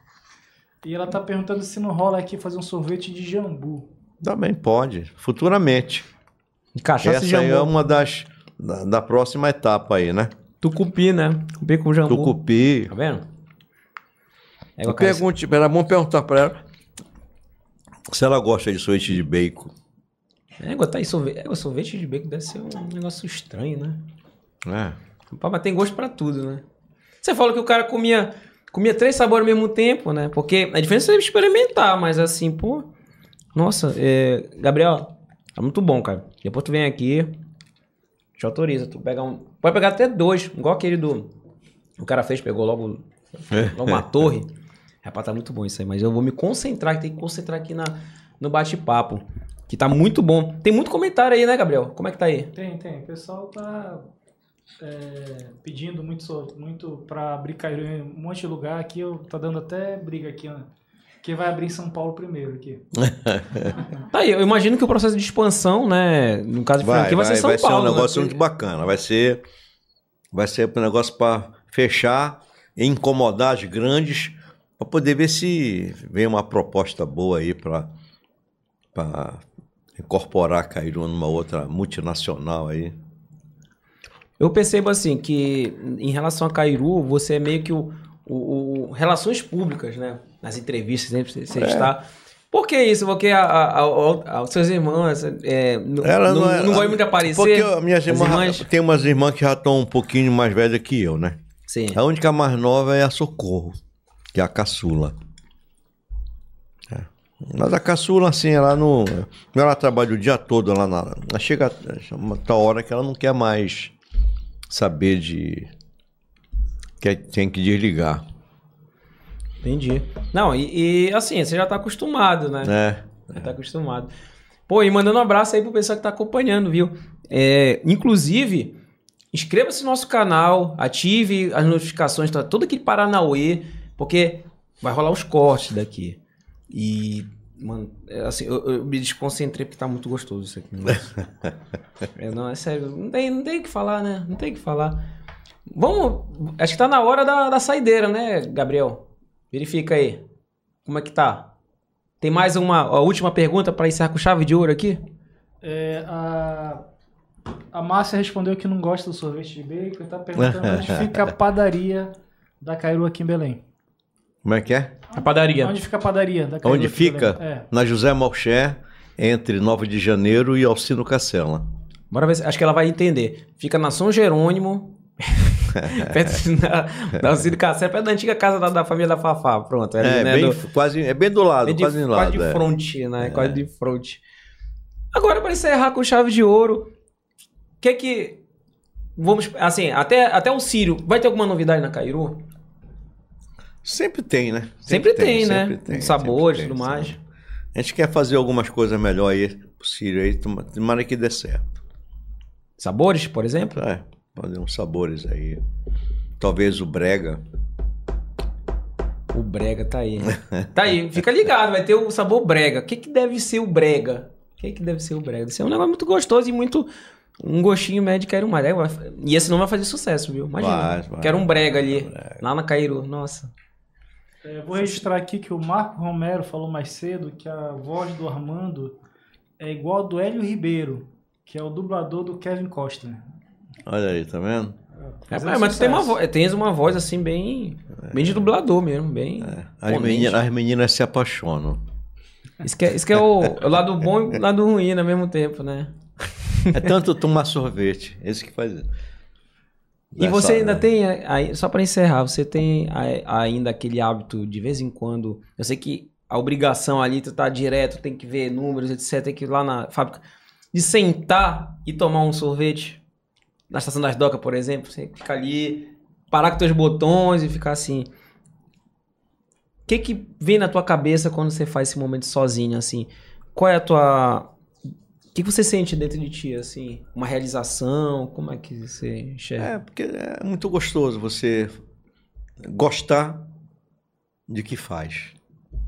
E ela tá perguntando se não rola aqui fazer um sorvete de jambu. Também pode. Futuramente. Cachaça Essa de aí é jambu. uma das. Da, da próxima etapa aí, né? Tucupi, né? Tucupi com jambu. Tucupi. Tá vendo? É Eu pergunte, era bom perguntar pra ela se ela gosta de sorvete de bacon. É, botar aí sorvete. É, o sorvete de bacon deve ser um negócio estranho, né? É. Mas tem gosto pra tudo, né? Você falou que o cara comia, comia três sabores ao mesmo tempo, né? Porque a diferença é experimentar, mas assim, pô. Nossa, é, Gabriel, tá muito bom, cara. Depois tu vem aqui, te autoriza. Tu pega um. Pode pegar até dois, igual aquele do. O cara fez, pegou logo, logo uma torre. Rapaz, tá muito bom isso aí, mas eu vou me concentrar, que tem que concentrar aqui na, no bate-papo. Que tá muito bom. Tem muito comentário aí, né, Gabriel? Como é que tá aí? Tem, tem. O pessoal tá é, pedindo muito, muito pra abrir Cairo em um monte de lugar aqui. Eu, tá dando até briga aqui, né? Quem vai abrir em São Paulo primeiro aqui. Tá aí, eu imagino que o processo de expansão, né, no caso de Vai, franquia, vai, vai, ser São vai Paulo. ser um né? negócio muito bacana. Vai ser, vai ser um negócio para fechar e incomodar as grandes para poder ver se vem uma proposta boa aí para incorporar a Cairu numa outra multinacional aí. Eu percebo assim que em relação a Cairu, você é meio que o, o, o relações públicas, né? Nas entrevistas sempre você, você É. está. Por que isso? Porque a, a, a, a- os seus irmãos é, Ela não, é- não gosta muito aparecer. Porque as minhas As irmãs, irmãs- tem umas irmãs que já estão um pouquinho mais velhas que eu, né? Sim. A única mais nova é a Socorro, que é a caçula. É. Mas a caçula, assim, ela não. Ela trabalha o dia todo lá na. ela Chega uma tal hora que ela não quer mais saber de. Que tem que desligar. Entendi. Não, e, e, assim, você já tá acostumado, né? né? Já tá acostumado. Pô, e mandando um abraço aí pro pessoal que tá acompanhando, viu? É, inclusive, inscreva-se no nosso canal, ative as notificações, tá todo aquele Paranauê, porque vai rolar os cortes daqui. E, mano, é assim, eu, eu me desconcentrei porque tá muito gostoso isso aqui. é, não, é sério, não tem, não tem o que falar, né? Não tem o que falar. Vamos, acho que tá na hora da, da saideira, né, Gabriel? Verifica aí. Como é que tá? Tem mais uma a última pergunta para encerrar com chave de ouro aqui? É, a, a Márcia respondeu que não gosta do sorvete de bacon e tá perguntando onde fica a padaria da Cairu aqui em Belém. Como é que é? A padaria. Onde fica a padaria da Onde fica? É. Na José Malcher, entre 9 de janeiro e Alcino Cacela. Bora ver, se- acho que ela vai entender. Fica na São Jerônimo, perto da, da Alcide Cacé, perto da antiga casa da, da família da Fafá. Pronto. ali, É, né, bem, do- quase, é bem do lado, bem de, quase do quase lado. de é. fronte, né? Quase de fronte. Agora, para encerrar com chave de ouro, o que que... Vamos, assim, até, até o Sírio, vai ter alguma novidade na Cairu? Sempre tem, né? Sempre, tem, né? sempre tem, Sabores e sempre tudo tem, mais. A gente quer fazer algumas coisas melhor aí, possível aí, toma- tomara que dê certo. Sabores, por exemplo? É, fazer uns sabores aí. Talvez o brega. O brega tá aí. Tá aí, fica ligado, vai ter o sabor brega. O que, que deve ser o brega? O que, que deve ser o brega? Deve ser um negócio muito gostoso e muito. Um gostinho médio quero mais. É, E esse não vai fazer sucesso, viu? Imagina. Vai, vai. quero um brega ali, lá na Cairu. Nossa. É, vou registrar aqui que o Marco Romero falou mais cedo que a voz do Armando é igual a do Hélio Ribeiro, que é o dublador do Kevin Costner. Olha aí, tá vendo? É, mas tu tem uma voz, tens uma voz assim bem. Bem de dublador mesmo, bem. As imponente. meninas, as meninas se apaixonam. Isso que é, isso que é o, o lado bom e o lado ruim ao mesmo tempo, né? É tanto tomar sorvete. Esse que faz. E você ainda tem, aí, só para encerrar, você tem ainda aquele hábito de vez em quando. Eu sei que a obrigação ali, tu tá direto, tem que ver números, etc. Tem que ir lá na fábrica. De sentar e tomar um sorvete. Na estação das docas, por exemplo. Você fica ali, parar com teus botões e ficar assim. O que que vem na tua cabeça quando você faz esse momento sozinho, assim? Qual é a tua. Que que você sente dentro de ti, assim? Uma realização? Como é que você enxerga? É, porque é muito gostoso você gostar de que faz.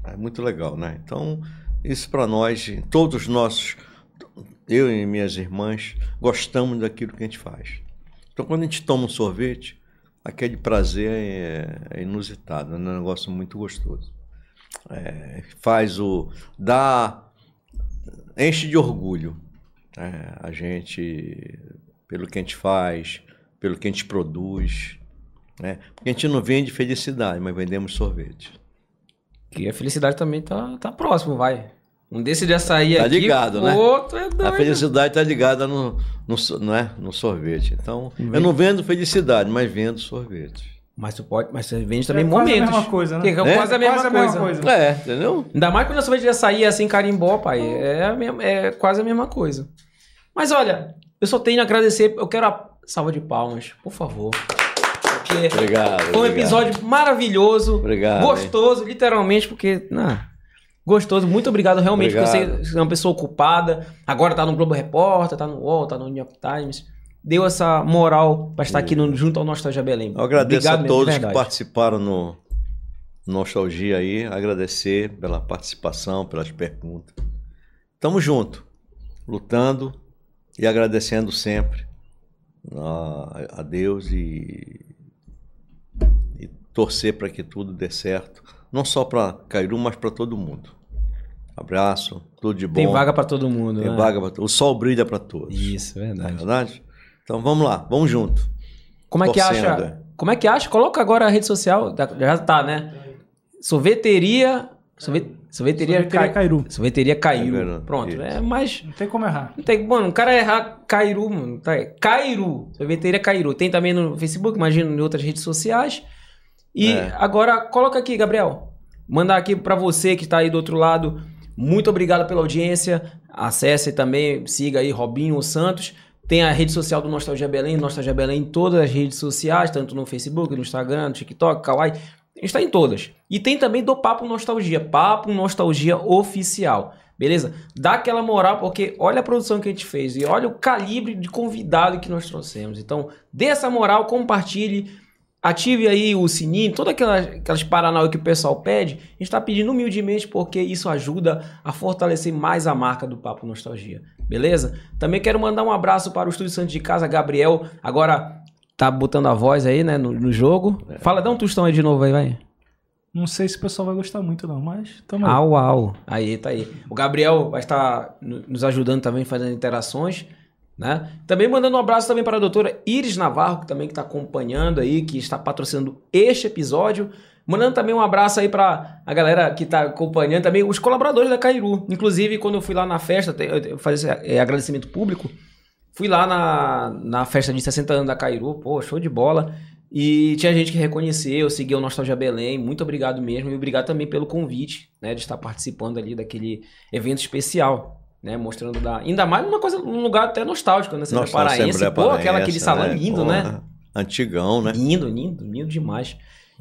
É muito legal, né? Então, isso para nós, todos nós, eu e minhas irmãs, gostamos daquilo que a gente faz. Então, quando a gente toma um sorvete, aquele prazer é, é inusitado, é um negócio muito gostoso. É, faz o. dá. Enche de orgulho né? a gente, pelo que a gente faz, pelo que a gente produz. Né? Porque a gente não vende felicidade, mas vendemos sorvete. Que a felicidade também tá, tá próximo, vai. Um desse de açaí Tá aqui, ligado, né? o outro é doido. A felicidade está ligada no, no, so- não é? no sorvete. Então, eu não vendo felicidade, mas vendo sorvete. Mas tu pode, mas você vende também É quase a momentos. mesma coisa, né? Que é É? quase a mesma coisa. É, entendeu? Ainda mais quando a açaí é assim, carimbó, pai. É, a mesma- é quase a mesma coisa. Mas olha, eu só tenho a agradecer. Eu quero a salva de palmas, por favor. Porque Obrigado. foi um obrigado. episódio maravilhoso. Obrigado, Gostoso, literalmente, porque. Não, gostoso. Muito obrigado, realmente, porque Obrigado. você é uma pessoa ocupada. Agora tá no Globo Repórter, tá no UOL, tá no New York Times. Deu essa moral pra estar aqui no- junto ao Nostalgia Belém. Eu agradeço Obrigado a mesmo, todos que verdade. participaram no Nostalgia aí. Agradecer pela participação, pelas perguntas. Tamo junto, lutando e agradecendo sempre a, a Deus e, e torcer para que tudo dê certo. Não só para Cairu, mas para todo mundo. Abraço, tudo de bom. Tem vaga pra todo mundo, Tem né? vaga pra O sol brilha para todos. Isso, Não é verdade. Então vamos lá, vamos junto. Como é que Torcendo. acha? Como é que acha? Coloca agora a rede social. da- Já tá, né? Sorveteria. Sorvet, sorveteria, Sorveteria Cai- Cairu. Sorveteria Cairu. Cairu, Pronto. isso. É mais. Não tem como errar. Não tem, mano, o cara errar Cairu, mano. Tá, Cairu. Sorveteria Cairu. Tem também no Facebook, imagino, em outras redes sociais. E É. agora, coloca aqui, Gabriel. Mandar aqui pra você que tá aí do outro lado. Muito obrigado pela audiência. Acesse também, siga aí Robinho Santos. Tem a rede social do Nostalgia Belém, Nostalgia Belém em todas as redes sociais, tanto no Facebook, no Instagram, no TikTok, Kawaii. A gente tá em todas. E tem também do Papo Nostalgia, Papo Nostalgia Oficial. Beleza? Dá aquela moral, porque olha a produção que a gente fez e olha o calibre de convidado que nós trouxemos. Então, dê essa moral, compartilhe, ative aí o sininho, todas aquelas, aquelas paranauê que o pessoal pede. A gente está pedindo humildemente porque isso ajuda a fortalecer mais a marca do Papo Nostalgia. Beleza? Também quero mandar um abraço para o Estúdio Santos de Casa, Gabriel. Agora tá botando a voz aí, né, no, no jogo. Fala, dá um tostão aí de novo aí, vai. Não sei se o pessoal vai gostar muito, não, mas tamo aí. Au, au. Aí, tá aí. O Gabriel vai estar no- nos ajudando também, fazendo interações, né? Também mandando um abraço também para a doutora Iris Navarro, que também está acompanhando aí, que está patrocinando este episódio. Mandando também um abraço aí para a galera que está acompanhando também, os colaboradores da Cairu. Inclusive, quando eu fui lá na festa, fazer esse é, agradecimento público, fui lá na, na festa de 60 anos da Cairu, pô, show de bola. E tinha gente que reconheceu, seguiu o Nostalgia Belém. Muito obrigado mesmo. E obrigado também pelo convite, né? De estar participando ali daquele evento especial, né? Mostrando da. Ainda mais numa coisa, num lugar até nostálgico, né? É paraense, pô, aquela, aquele salão lindo, né? Porra, Antigão, né? Lindo, lindo, lindo demais.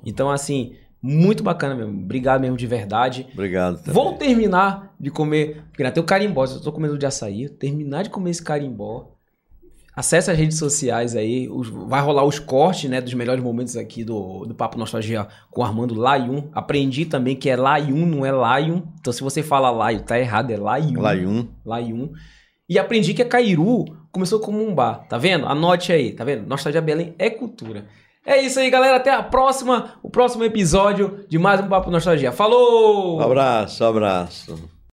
Então, assim, muito bacana mesmo. Obrigado mesmo de verdade. Obrigado também. Vou terminar de comer. Porque tem o carimbó. Eu tô comendo de açaí. Terminar de comer esse carimbó. Acesse as redes sociais aí. os- vai rolar os cortes, né? Dos melhores momentos aqui do, do Papo Nostalgia com o Armando Laiun. Aprendi também que é Laiun, não é Lion. Então, se você fala Laio, tá errado. É Laiun. Laium. Laiun. E aprendi que a Cairu começou como um bar. Tá vendo? Anote aí, tá vendo? Nostalgia Belém é cultura. É isso aí, galera. Até a próxima, o próximo episódio de mais um Papo Nostalgia. Falou! Abraço, abraço.